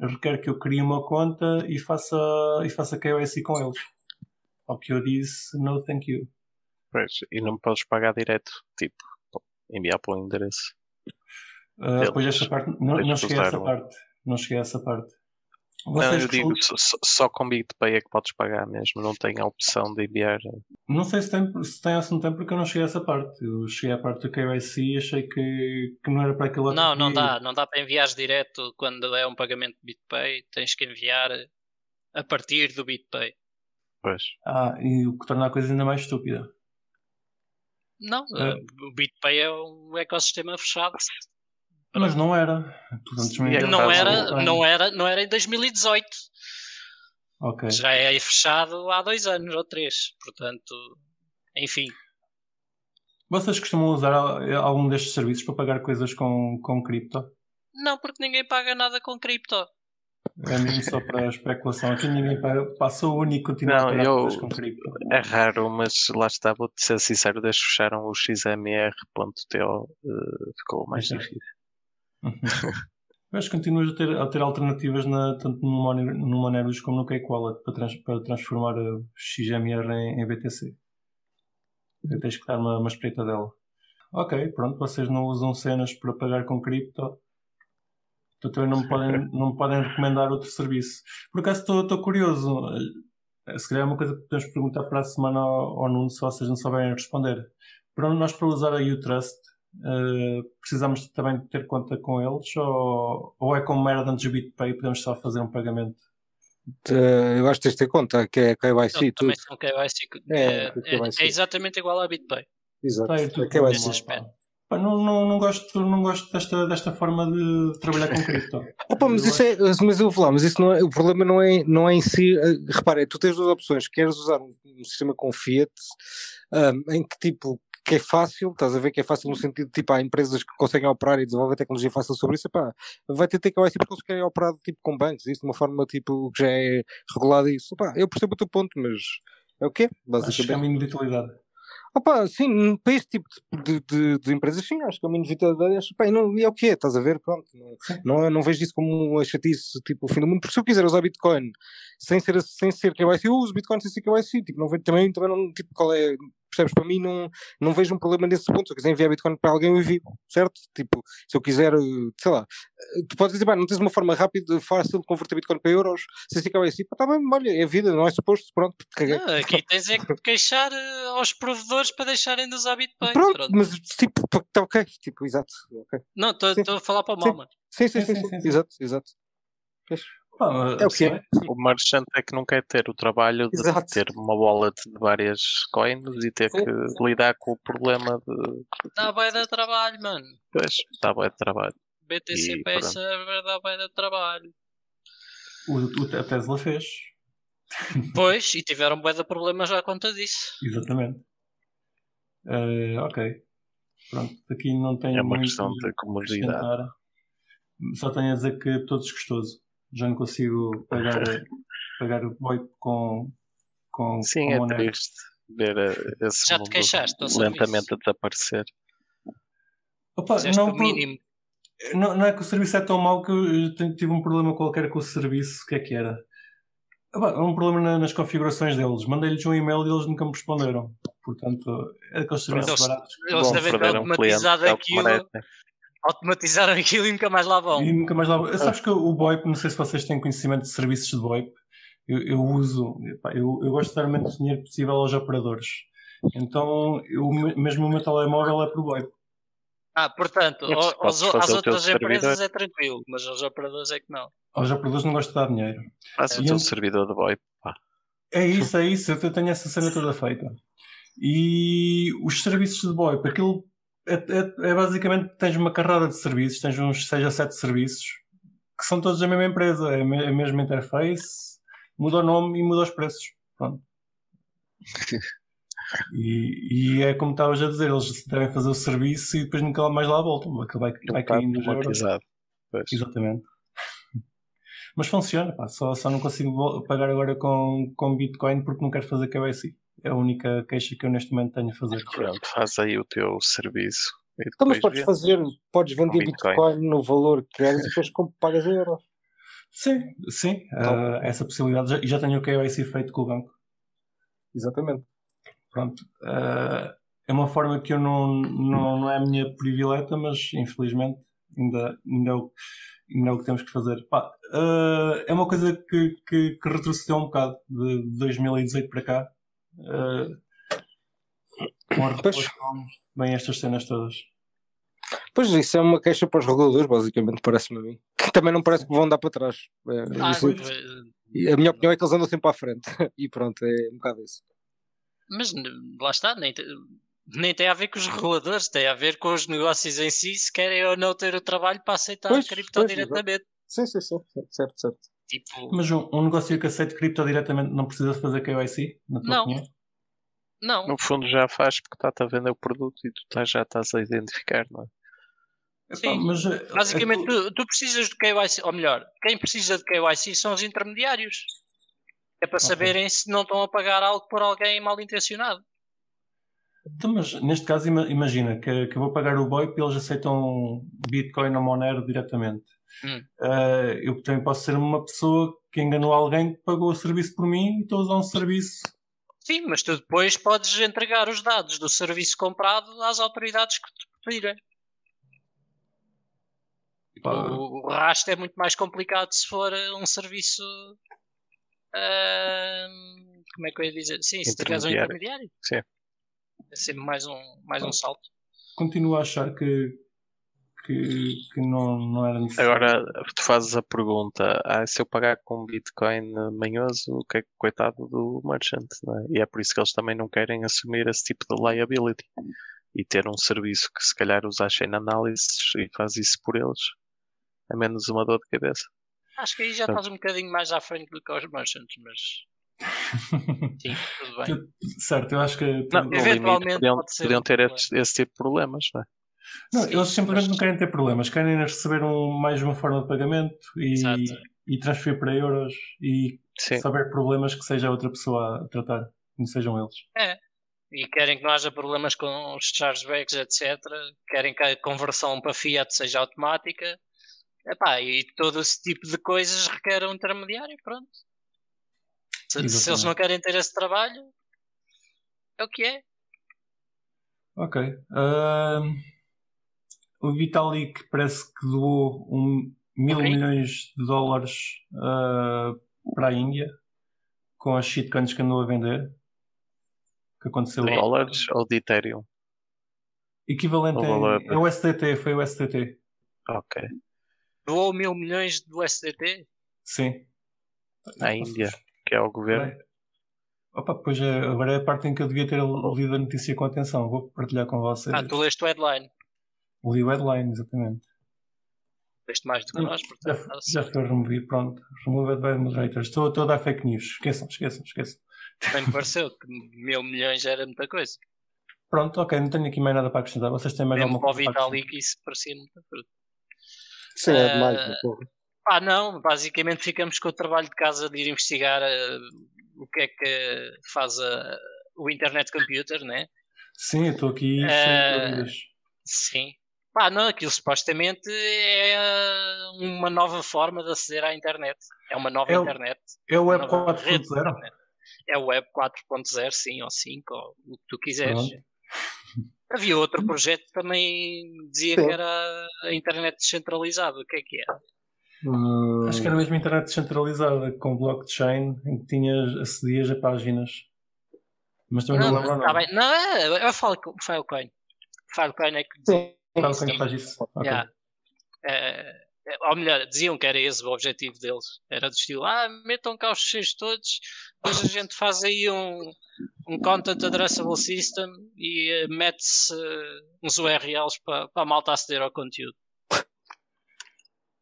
requer que eu crie uma conta e faça, e faça KYC com eles. Ao que eu disse, no thank you. Pois, e não me podes pagar direto, tipo, enviar para o endereço. Uh, pois essa parte, não, não cheguei a essa parte. Não cheguei a essa parte. Vocês não, eu digo, só, só com BitPay é que podes pagar mesmo, não tem a opção de enviar. Não sei se tem, se tem ou se não tem, porque eu não cheguei a essa parte. Eu cheguei à parte do KYC e achei que, que não era para aquilo Não, não dá, não dá para enviar direto quando é um pagamento de BitPay, tens que enviar a partir do BitPay. Pois. Ah, e o que torna a coisa ainda mais estúpida. Não, é. o BitPay é um ecossistema fechado. Mas não era. Não era, não era, não era em 2018. Okay. Já é fechado há dois anos ou três. Portanto, enfim. Vocês costumam usar algum destes serviços para pagar coisas com, com cripto? Não, porque ninguém paga nada com cripto. É mesmo só para especulação. Aqui ninguém passa o único continua não, eu, com cripto. É raro, mas lá está, vou-te ser sincero, desde que fecharam o xmr.to uh, ficou mais difícil. Uhum. Mas continuas a ter, a ter alternativas na, tanto no, Monero, no Moneros como no Cake Wallet para, trans, para transformar o XMR em, em BTC. Tens que dar uma, uma espreita dela. Ok, pronto, vocês não usam cenas para pagar com cripto. Então também não me podem, *laughs* não me podem recomendar outro serviço. Por acaso estou curioso. Se calhar é uma coisa que podemos perguntar para a semana ao, ao Nuno se vocês não souberem responder. Para nós, para usar a Utrust, Uh, precisamos também ter conta com eles ou, ou é como era antes do BitPay podemos só fazer um pagamento? eu acho que tens de ter conta, que é KYC. Não, também são KYC. É, é, é, é, exatamente igual a BitPay. Exato, tá, é KYC. Não, não, não, gosto, não gosto desta, desta forma de trabalhar com cripto. *laughs* Opa, mas, isso é, mas eu vou falar, mas isso não é, o problema não é, não é em si. Uh, repara, tu tens duas opções: queres usar um, um sistema com Fiat, um, em que tipo que é fácil, estás a ver que é fácil no sentido, tipo, há empresas que conseguem operar e desenvolver tecnologia fácil sobre isso, epá, vai ter que ter porque eles querem operar tipo com bancos, isso de uma forma tipo que já é regulado isso. Epá, eu percebo o teu ponto, mas é o quê? Basicamente. Acho que é uma inutilidade. Opa, sim, para este tipo de, de, de, empresas, sim, acho que é uma inevitabilidade. Pá, não, e é o que é, estás a ver? Pronto, não, não, não vejo isso como uma chatice, tipo, o fim do mundo. Porque se eu quiser usar Bitcoin sem ser, sem ser KYC, eu uso Bitcoin sem ser KYC. Tipo, não vejo também, também não, tipo, qual é percebes? Para mim não, não vejo um problema nesse ponto. Se eu quiser enviar Bitcoin para alguém, eu envio, certo? Tipo, se eu quiser, eh, sei lá, eh, tu podes dizer, não tens uma forma rápida, fácil de converter Bitcoin para euros, se assim acaba assim, pá, tá bem, olha, é a vida, não é suposto, pronto. Não, aqui tens é que queixar eh, aos provedores para deixarem de usar Bitcoin. Pronto, pronto. mas tipo, está ok, tipo, exato. Okay. Não, estou a falar para o mal, sim. Sim, sim, sim, sim, sim, sim, é o que é. O merchant é que não quer ter o trabalho de Exato. ter uma wallet de várias coins e ter que lidar com o problema de. Dá bem de trabalho, mano. Pois, dá bem de trabalho. BTC Pay Server dá bem de trabalho. O, o, a Tesla fez. Pois, e tiveram bem de problemas à conta disso. Exatamente. Uh, ok. Pronto, aqui não tenho. É uma questão de comodidade. Só tenho a dizer que estou desgostoso. Já não consigo pagar, pagar o boi com, com. Sim, com é triste ver eh, esse Já te queixaste, lentamente a desaparecer. Opa, não, mínimo. Não, não é que o serviço é tão mau que eu tive um problema qualquer com o serviço. O que é que era? É um problema nas configurações deles. Mandei-lhes um e-mail e eles nunca me responderam. Portanto, é aqueles serviços eles, baratos. Eles devem ter automatizado um aquilo. Automatizaram *laughs* aquilo e nunca mais lá vão. E nunca mais lá vão. Sabes que o VoIP, não sei se vocês têm conhecimento de serviços de VoIP, eu, eu uso, eu, eu gosto de dar o menos dinheiro possível aos operadores. Então, eu, mesmo o meu telemóvel é por VoIP. Ah, portanto, aos, às outras empresas é tranquilo, mas aos operadores é que não. Aos operadores não gosto de dar dinheiro. Faça o teu servidor de VoIP. Pá. É isso, é isso. Eu tenho essa cena toda feita. E os serviços de VoIP, aquilo é, é, é, basicamente tens uma carrada de serviços, tens uns 6 a 7 serviços que são todos a mesma empresa, é a mesma interface, muda o nome e muda os preços. Pronto. *laughs* E, e, é como estavas a dizer, eles devem fazer o serviço e depois nunca mais lá voltam. Aquilo vai, vai caindo já. Exatamente. Mas funciona, pá. Só, só não consigo pagar agora com, com Bitcoin porque não quero fazer KYC. É a única queixa que eu neste momento tenho a fazer. Pronto, faz aí o teu serviço. Então, mas podes fazer, podes vender Bitcoin. Bitcoin. no valor que queres e depois pagas euros. Sim, sim. Então, uh, essa possibilidade. E já, já tenho o KYC feito com o banco. Exatamente. Pronto. Uh, é uma forma que eu não, não, não é a minha privileta, mas infelizmente ainda, ainda, é, o, ainda é o que temos que fazer. Pá, uh, é uma coisa que, que, que, retrocedeu um bocado de 2018 para cá. Uh, com a bem estas cenas todas. Pois isso é uma queixa para os reguladores, basicamente, parece-me a mim. Que *laughs* também não parece que vão dar para trás. É, ah, a minha opinião é que eles andam sempre à frente. *laughs* e pronto, é um bocado isso. Mas lá está, nem, nem tem a ver com os reguladores, tem a ver com os negócios em si, se querem ou não ter o trabalho para aceitar pois, cripto pois, diretamente. Sim, sim, sim, certo, certo. Tipo... Mas um, um, negócio que aceita cripto diretamente não precisa fazer KYC? Na tua não. Opinião? Não. No fundo já faz porque está-te a vender o produto e tu tá, já estás a identificar, não é? Sim, mas, eh, basicamente é... tu, tu, precisas de KYC, ou melhor, quem precisa de KYC são os intermediários. É para okay. saberem se não estão a pagar algo por alguém mal intencionado. Então, mas neste caso, imagina que, que eu vou pagar o BOIP e eles aceitam Bitcoin ou Monero diretamente. Hum. Uh, eu também posso ser uma pessoa que enganou alguém que pagou o serviço por mim e estou a usar um serviço. Sim, mas tu depois podes entregar os dados do serviço comprado às autoridades que te pedirem. O, o rastro é muito mais complicado se for um serviço Uh, como é que eu ia dizer? Sim, se tiveres um intermediário. Sim. É sempre mais um, mais um salto. Continuo a achar que, que, que não, não era necessário. Agora, tu fazes a pergunta: ah, se eu pagar com Bitcoin manhoso, o que é que coitado do merchant? É? E é por isso que eles também não querem assumir esse tipo de liability e ter um serviço que se calhar usa a chain analysis e faz isso por eles. É menos uma dor de cabeça. Acho que aí já estás um bocadinho mais à frente do que os merchants, mas. *laughs* Sim, tudo bem. Certo, eu acho que. Não, eventualmente podiam, podiam ter esse, esse, tipo de problemas, não é? Não, Sim, eles simplesmente mas... não querem ter problemas, querem receber um, mais uma forma de pagamento e, e transferir para euros e Sim. se houver problemas que seja outra pessoa a tratar, não sejam eles. É. E querem que não haja problemas com os chargebacks, etc. Querem que a conversão para Fiat seja automática Epá, e todo esse tipo de coisas requer um intermediário, pronto. Se, se, eles não querem ter esse trabalho, é o que é. Ok. Uh, o Vitalik parece que doou um, mil okay. milhões de dólares uh, para a Índia com as shitcoins que andou a vender. que aconteceu de dólares ou de Ethereum? Equivalente a, é o STT, foi o STT. Ok. Doou mil milhões do SDT? Sim. A Índia, que é o governo. Opa, pois é, agora é a parte em que eu devia ter lido a notícia com atenção. Vou partilhar com vocês. Ah, tu leste o headline. Li o headline, exatamente. Leste mais do que nós, portanto. Já, já foi removido, pronto. Removed by moderators. Estou, estou a dar fake news. Esqueçam, esqueçam, esqueçam. Bem me *laughs* pareceu que mil milhões era muita coisa. Pronto, ok, não tenho aqui mais nada para acrescentar. Vocês têm mais Mesmo alguma coisa? para ali que isso parecia muita coisa. Sim, é demais, uh, porra. Ah, não, basicamente ficamos com o trabalho de casa de ir investigar uh, o que é que faz a, o Internet Computer, né? Sim, eu estou aqui uh, sem dúvidas. Sim. Pá, não, aquilo supostamente é uma nova forma de aceder à internet. É uma nova é o, internet. É o Web 4.0? É o Web 4.0, sim, ou 5, ou o que tu quiseres. Pronto. *laughs* Havia outro projeto que também dizia sim. que era a internet descentralizada. O que é que era? Hum... Acho que era mesmo a internet descentralizada, com blockchain, em que tinhas, acedias a páginas. Mas também não, não lembro tá não. Não, é, é o Filecoin. Filecoin é que Sim, Filecoin faz isso. Okay. Yeah. É, ou melhor, diziam que era esse o objetivo deles. Era do estilo, ah, metam cá os cheios todos, depois a gente faz aí um, um Content Addressable System e uh, mete-se uh, uns URLs para a malta aceder ao conteúdo.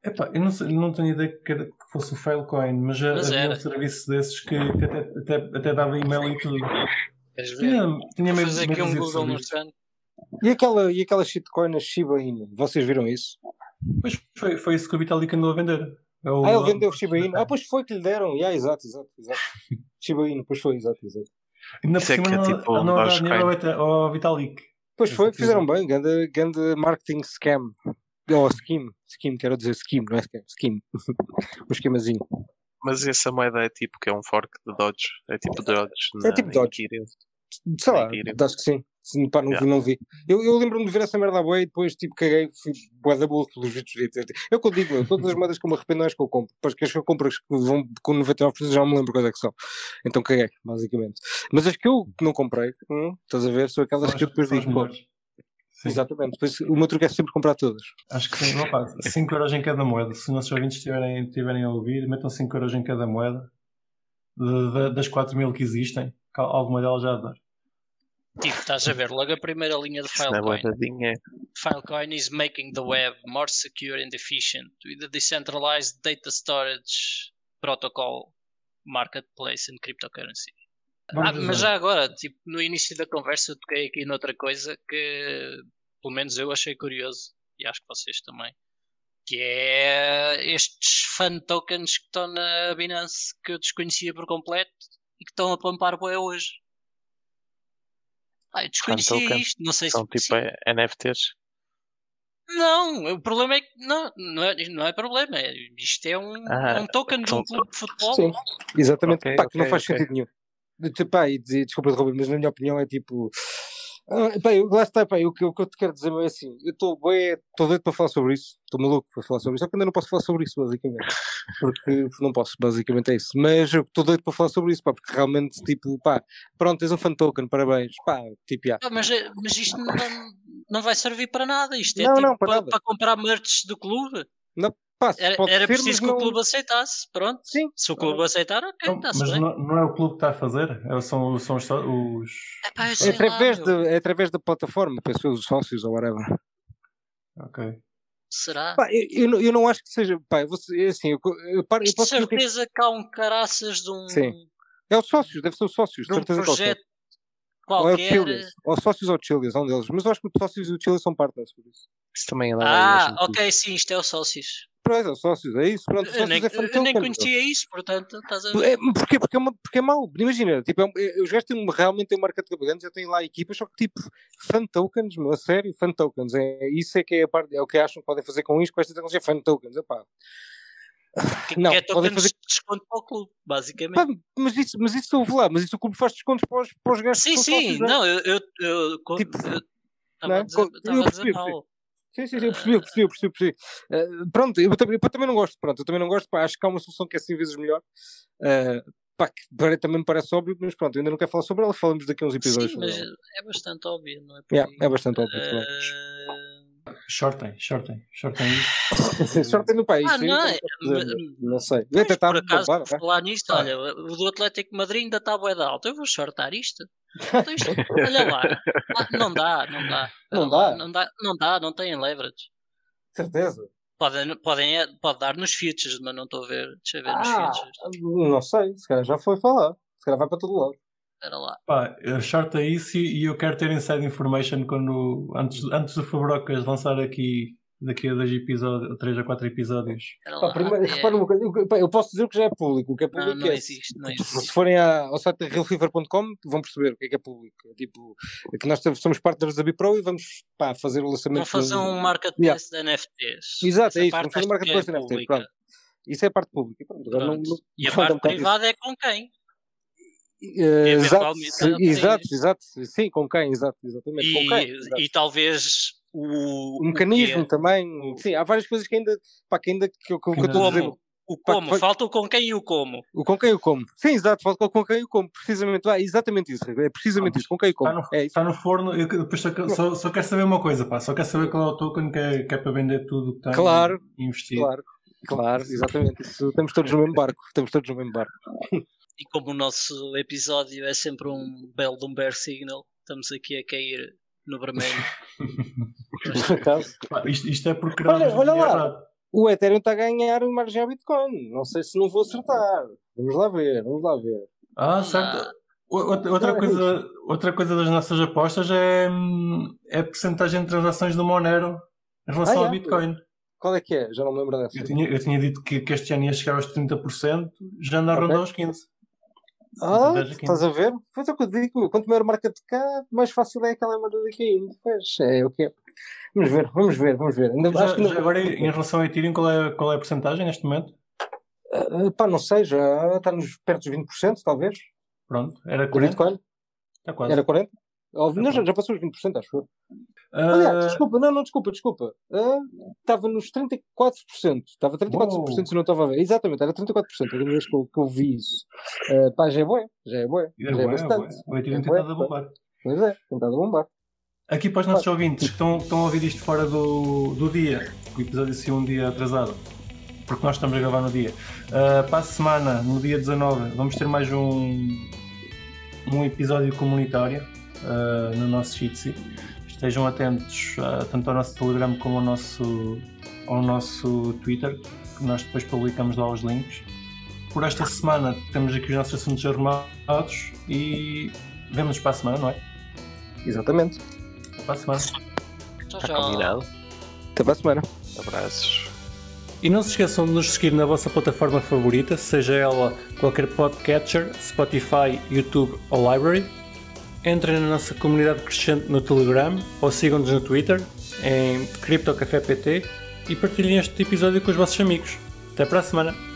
Epá, eu não, sei, não tenho ideia que, era, que fosse o Filecoin, mas, mas havia era. um serviço desses que, que até, até, até, dava e-mail e tudo. Tinha, tinha fazer aqui um Google no E aquela, e aquela shitcoin a Shiba Inu, vocês viram isso? Pois foi, foi isso que o Vitalik andou a vender. É o... Ah, ele vendeu o Shiba Inu. Ah, pois foi que lhe deram. Yeah, exato, exato, exato. *laughs* Shiba Inu, pois foi, exato, exato. Ainda por é cima é tipo não, a dinheiro ao Vitalik. Pois foi, fizeram bem, grande, grande marketing scam. Ou oh, scheme, scheme, quero dizer scheme, não é scam, scheme. *laughs* o esquemazinho. Mas essa moeda é tipo que é um fork de Dodge. É tipo Dodge. É tipo Dodge. Sei lá, acho que sim. Sim, pá, não, yeah. vi, não vi. Eu, eu lembro-me de ver essa merda boa e depois tipo caguei, fui boa da boa pelos vídeos. Eu que eu digo, todas as *laughs* moedas que eu me arrependo não é que eu compro. Depois que as que eu compro que vão com 99% já me lembro quais é que são. Então caguei, basicamente. Mas as que eu não comprei, hum, estás a ver, são aquelas que eu depois digo, pô. Exatamente, depois o meu truque é sempre comprar todas. Acho que sim, opa, 5 euros em cada moeda. Se os nossos ouvintes estiverem, estiverem a ouvir, metam 5 euros em cada moeda. De, de, das 4 mil que existem, alguma delas já dá. Tipo, estás a ver, logo a primeira linha de Filecoin. Filecoin is making the web more secure and efficient with a decentralized data storage protocol, marketplace and cryptocurrency. Ah, mas já agora, tipo, no início da conversa eu toquei aqui noutra coisa que pelo menos eu achei curioso e acho que vocês também. Que é estes fan tokens que estão na Binance que eu desconhecia por completo e que estão a pampar boé hoje. Ah, eu desconhecia isto, não sei São se. São tipo NFTs? Não, o problema é que. Não, não é, não é problema. É, isto é um, ah, um token de um clube de futebol. Sim, exatamente. Okay, Pá, okay, que não faz okay. sentido nenhum. Pá, e, desculpa, Robert, mas na minha opinião é tipo. Ah, pá, eu, lá está, pá, o, que, o que eu te quero dizer é assim, eu estou bem, estou doido para falar sobre isso, estou maluco para falar sobre isso, só que ainda não posso falar sobre isso, basicamente, *laughs* porque não posso, basicamente é isso, mas eu estou doido para falar sobre isso, pá, porque realmente, tipo, pá, pronto, tens um fan token, parabéns, pá, tipo, já. Ah, mas, mas isto não, não vai servir para nada, isto é não, tipo não, para, para, para, comprar merch do clube. Não, Pá, era, era preciso que não... o clube aceitasse, pronto. Sim. Se o clube aceitar, ok, está-se Mas bem. Não, não, é o clube que está a fazer, é, são, são os. os... Epá, é, através lá, de, é através da plataforma, penso os sócios ou whatever. Ok. Será? Pá, eu, eu, eu, não acho que seja. Pá, você, assim, eu, eu, paro, eu posso certeza que... que há um caraças de um. Sim. É os sócios, deve ser os sócios. De um projeto qualquer. Ou é ou sócios ou Chileas, é um deles. Mas eu acho que os sócios e o Chileas são partners por isso. Isso também é Ah, ok, sim, isto é os sócios. Pois, é, sócios, é isso. Pronto, eu, nem, é eu nem conhecia isso, portanto, estás a ver. É, porquê? Porque é, uma, porque é mau. Imagina, tipo, é, é os gajos têm realmente têm um marca de cabelos, já têm lá equipas, só que tipo, fan tokens, a sério, fan tokens. É, isso é que é, a parte, é o que acham que podem fazer com isto, com esta tecnologia, fan tokens. Epá. Que, não, que é podem fazer desconto para o clube, basicamente. Pá, mas isso, mas isso ouve lá, mas isso o clube faz descontos para os, para os gajos Sim, sim, sócios, não, não, eu, eu, eu, tipo, eu, eu, eu, eu, eu, eu, eu, Sim, sim, sim, eu percebi, eu percebi, eu percebi. Eu percebi. Uh, pronto, eu, eu, eu, também não gosto, pronto, eu também não gosto, pá, acho que há uma solução que é 100 vezes melhor. Uh, pá, que também me parece óbvio, mas pronto, ainda não quero falar sobre ela, falamos daqui a uns episódios. Sim, mas é bastante óbvio, não é? Yeah, é bastante óbvio. Uh, Shortem, shortem, shortem isso. *laughs* shortem no país. Ah, não, é, não sei. Mas, até tá por acaso, falar nisto, ah. olha, o do Atlético Madrid ainda está bué de alto. Eu vou shortar isto. Então isto olha lá. Ah, não dá, não dá. Não dá? Não dá, não, dá, não tem leverage. Certeza. Podem, podem, pode dar nos features, mas não estou a ver. Deixa eu ver ah, nos features. Não sei, se calhar já foi falar. Se calhar vai para todo lado. Espera lá. Pá, shorta isso e eu quero ter inside information quando, antes, antes do Fabrocas lançar aqui daqui a dois episódios, três a quatro episódios. Pá, primeiro, é... repara uma coisa, eu, eu, posso dizer o que já é público, o que é público não, não é, existe, não existe. Se forem ao site realfever.com vão perceber o que é que é público. É tipo, é que nós somos partners da Bipro e vamos pá, fazer o lançamento. Vamos fazer um marketplace yeah. de NFTs. Exato, Essa é isso, vamos fazer um marketplace de NFTs. Pronto. Isso é a parte pública. Pronto, pronto. Não, não, e a parte privada é com quem? Uh, exato, exato, exato, sim, com quem, exato, exatamente. E, com quem, exato. e talvez o, o mecanismo o também, o... sim, há várias coisas que ainda, pá, que ainda que, que, que, eu estou a dizer. O como, pá, falta o com quem e o como. O com quem e o como. Sim, exato, falta o com quem e o como. Precisamente, ah, exatamente isso, é precisamente ah, isso, com quem e o como. Está no, é está no forno, eu depois só, só, só quero saber uma coisa, pá, só quero saber qual é o token que é, que é para vender tudo que está claro, investido. Claro, claro, exatamente. Isso, estamos todos no mesmo barco, estamos todos no mesmo barco. E como o nosso episódio é sempre um belo de um bear signal, estamos aqui a cair no vermelho. *laughs* isto, isto, é porque olha, olha lá, o Ethereum está a ganhar margem ao Bitcoin. Não sei se não vou acertar. Vamos lá ver, vamos lá ver. Ah, certo. Outra, outra, coisa, outra coisa das nossas apostas é, é a porcentagem de transações do Monero em relação ah, ao Bitcoin. Qual é que é? Já não me lembro dessa. Eu tinha, eu tinha dito que, que este ano ia chegar aos 30%, já anda a rondar aos 15%. Ah, estás a ver? Pois é o que eu digo, quanto maior marca de cá, mais fácil é aquela merda daqui. Pois é o que é. Vamos ver, vamos ver, vamos ver. Ainda, já, acho que não... agora, em relação a Ethereum, qual é, qual é a porcentagem neste momento? Uh, pá, não sei, já está nos perto dos 20%, talvez. Pronto, era 40%. Bitcoin? Está quase. Era 40%? Óbvio, não, já, já passou os 20%, acho eu. Uh... Aliás, desculpa, não, não, desculpa, desculpa. Uh, estava nos 34%. Estava 34% Uou. se não estava a ver. Exatamente, era 34%. A primeira vez que eu, que eu vi isso. Uh, pá, já é boa, já é boa. É já é, é bastante. Vai ter tentado a bombar. Pois é, tentado a bombar. Aqui para os nossos ouvintes que estão, estão a ouvir isto fora do, do dia, o episódio saiu um dia atrasado, porque nós estamos a gravar no dia. Uh, para a semana, no dia 19, vamos ter mais um, um episódio comunitário uh, no nosso Jitsi. Estejam atentos uh, tanto ao nosso Telegram como ao nosso, ao nosso Twitter, que nós depois publicamos lá os links. Por esta semana temos aqui os nossos assuntos arrumados e vemos para a semana, não é? Exatamente. Até para a semana. Tchau, tchau. combinado. Até para a semana. Abraços. E não se esqueçam de nos seguir na vossa plataforma favorita, seja ela qualquer podcatcher, Spotify, YouTube ou Library entrem na nossa comunidade crescente no Telegram ou sigam-nos no Twitter em CryptoCafépt e partilhem este episódio com os vossos amigos. Até para a semana!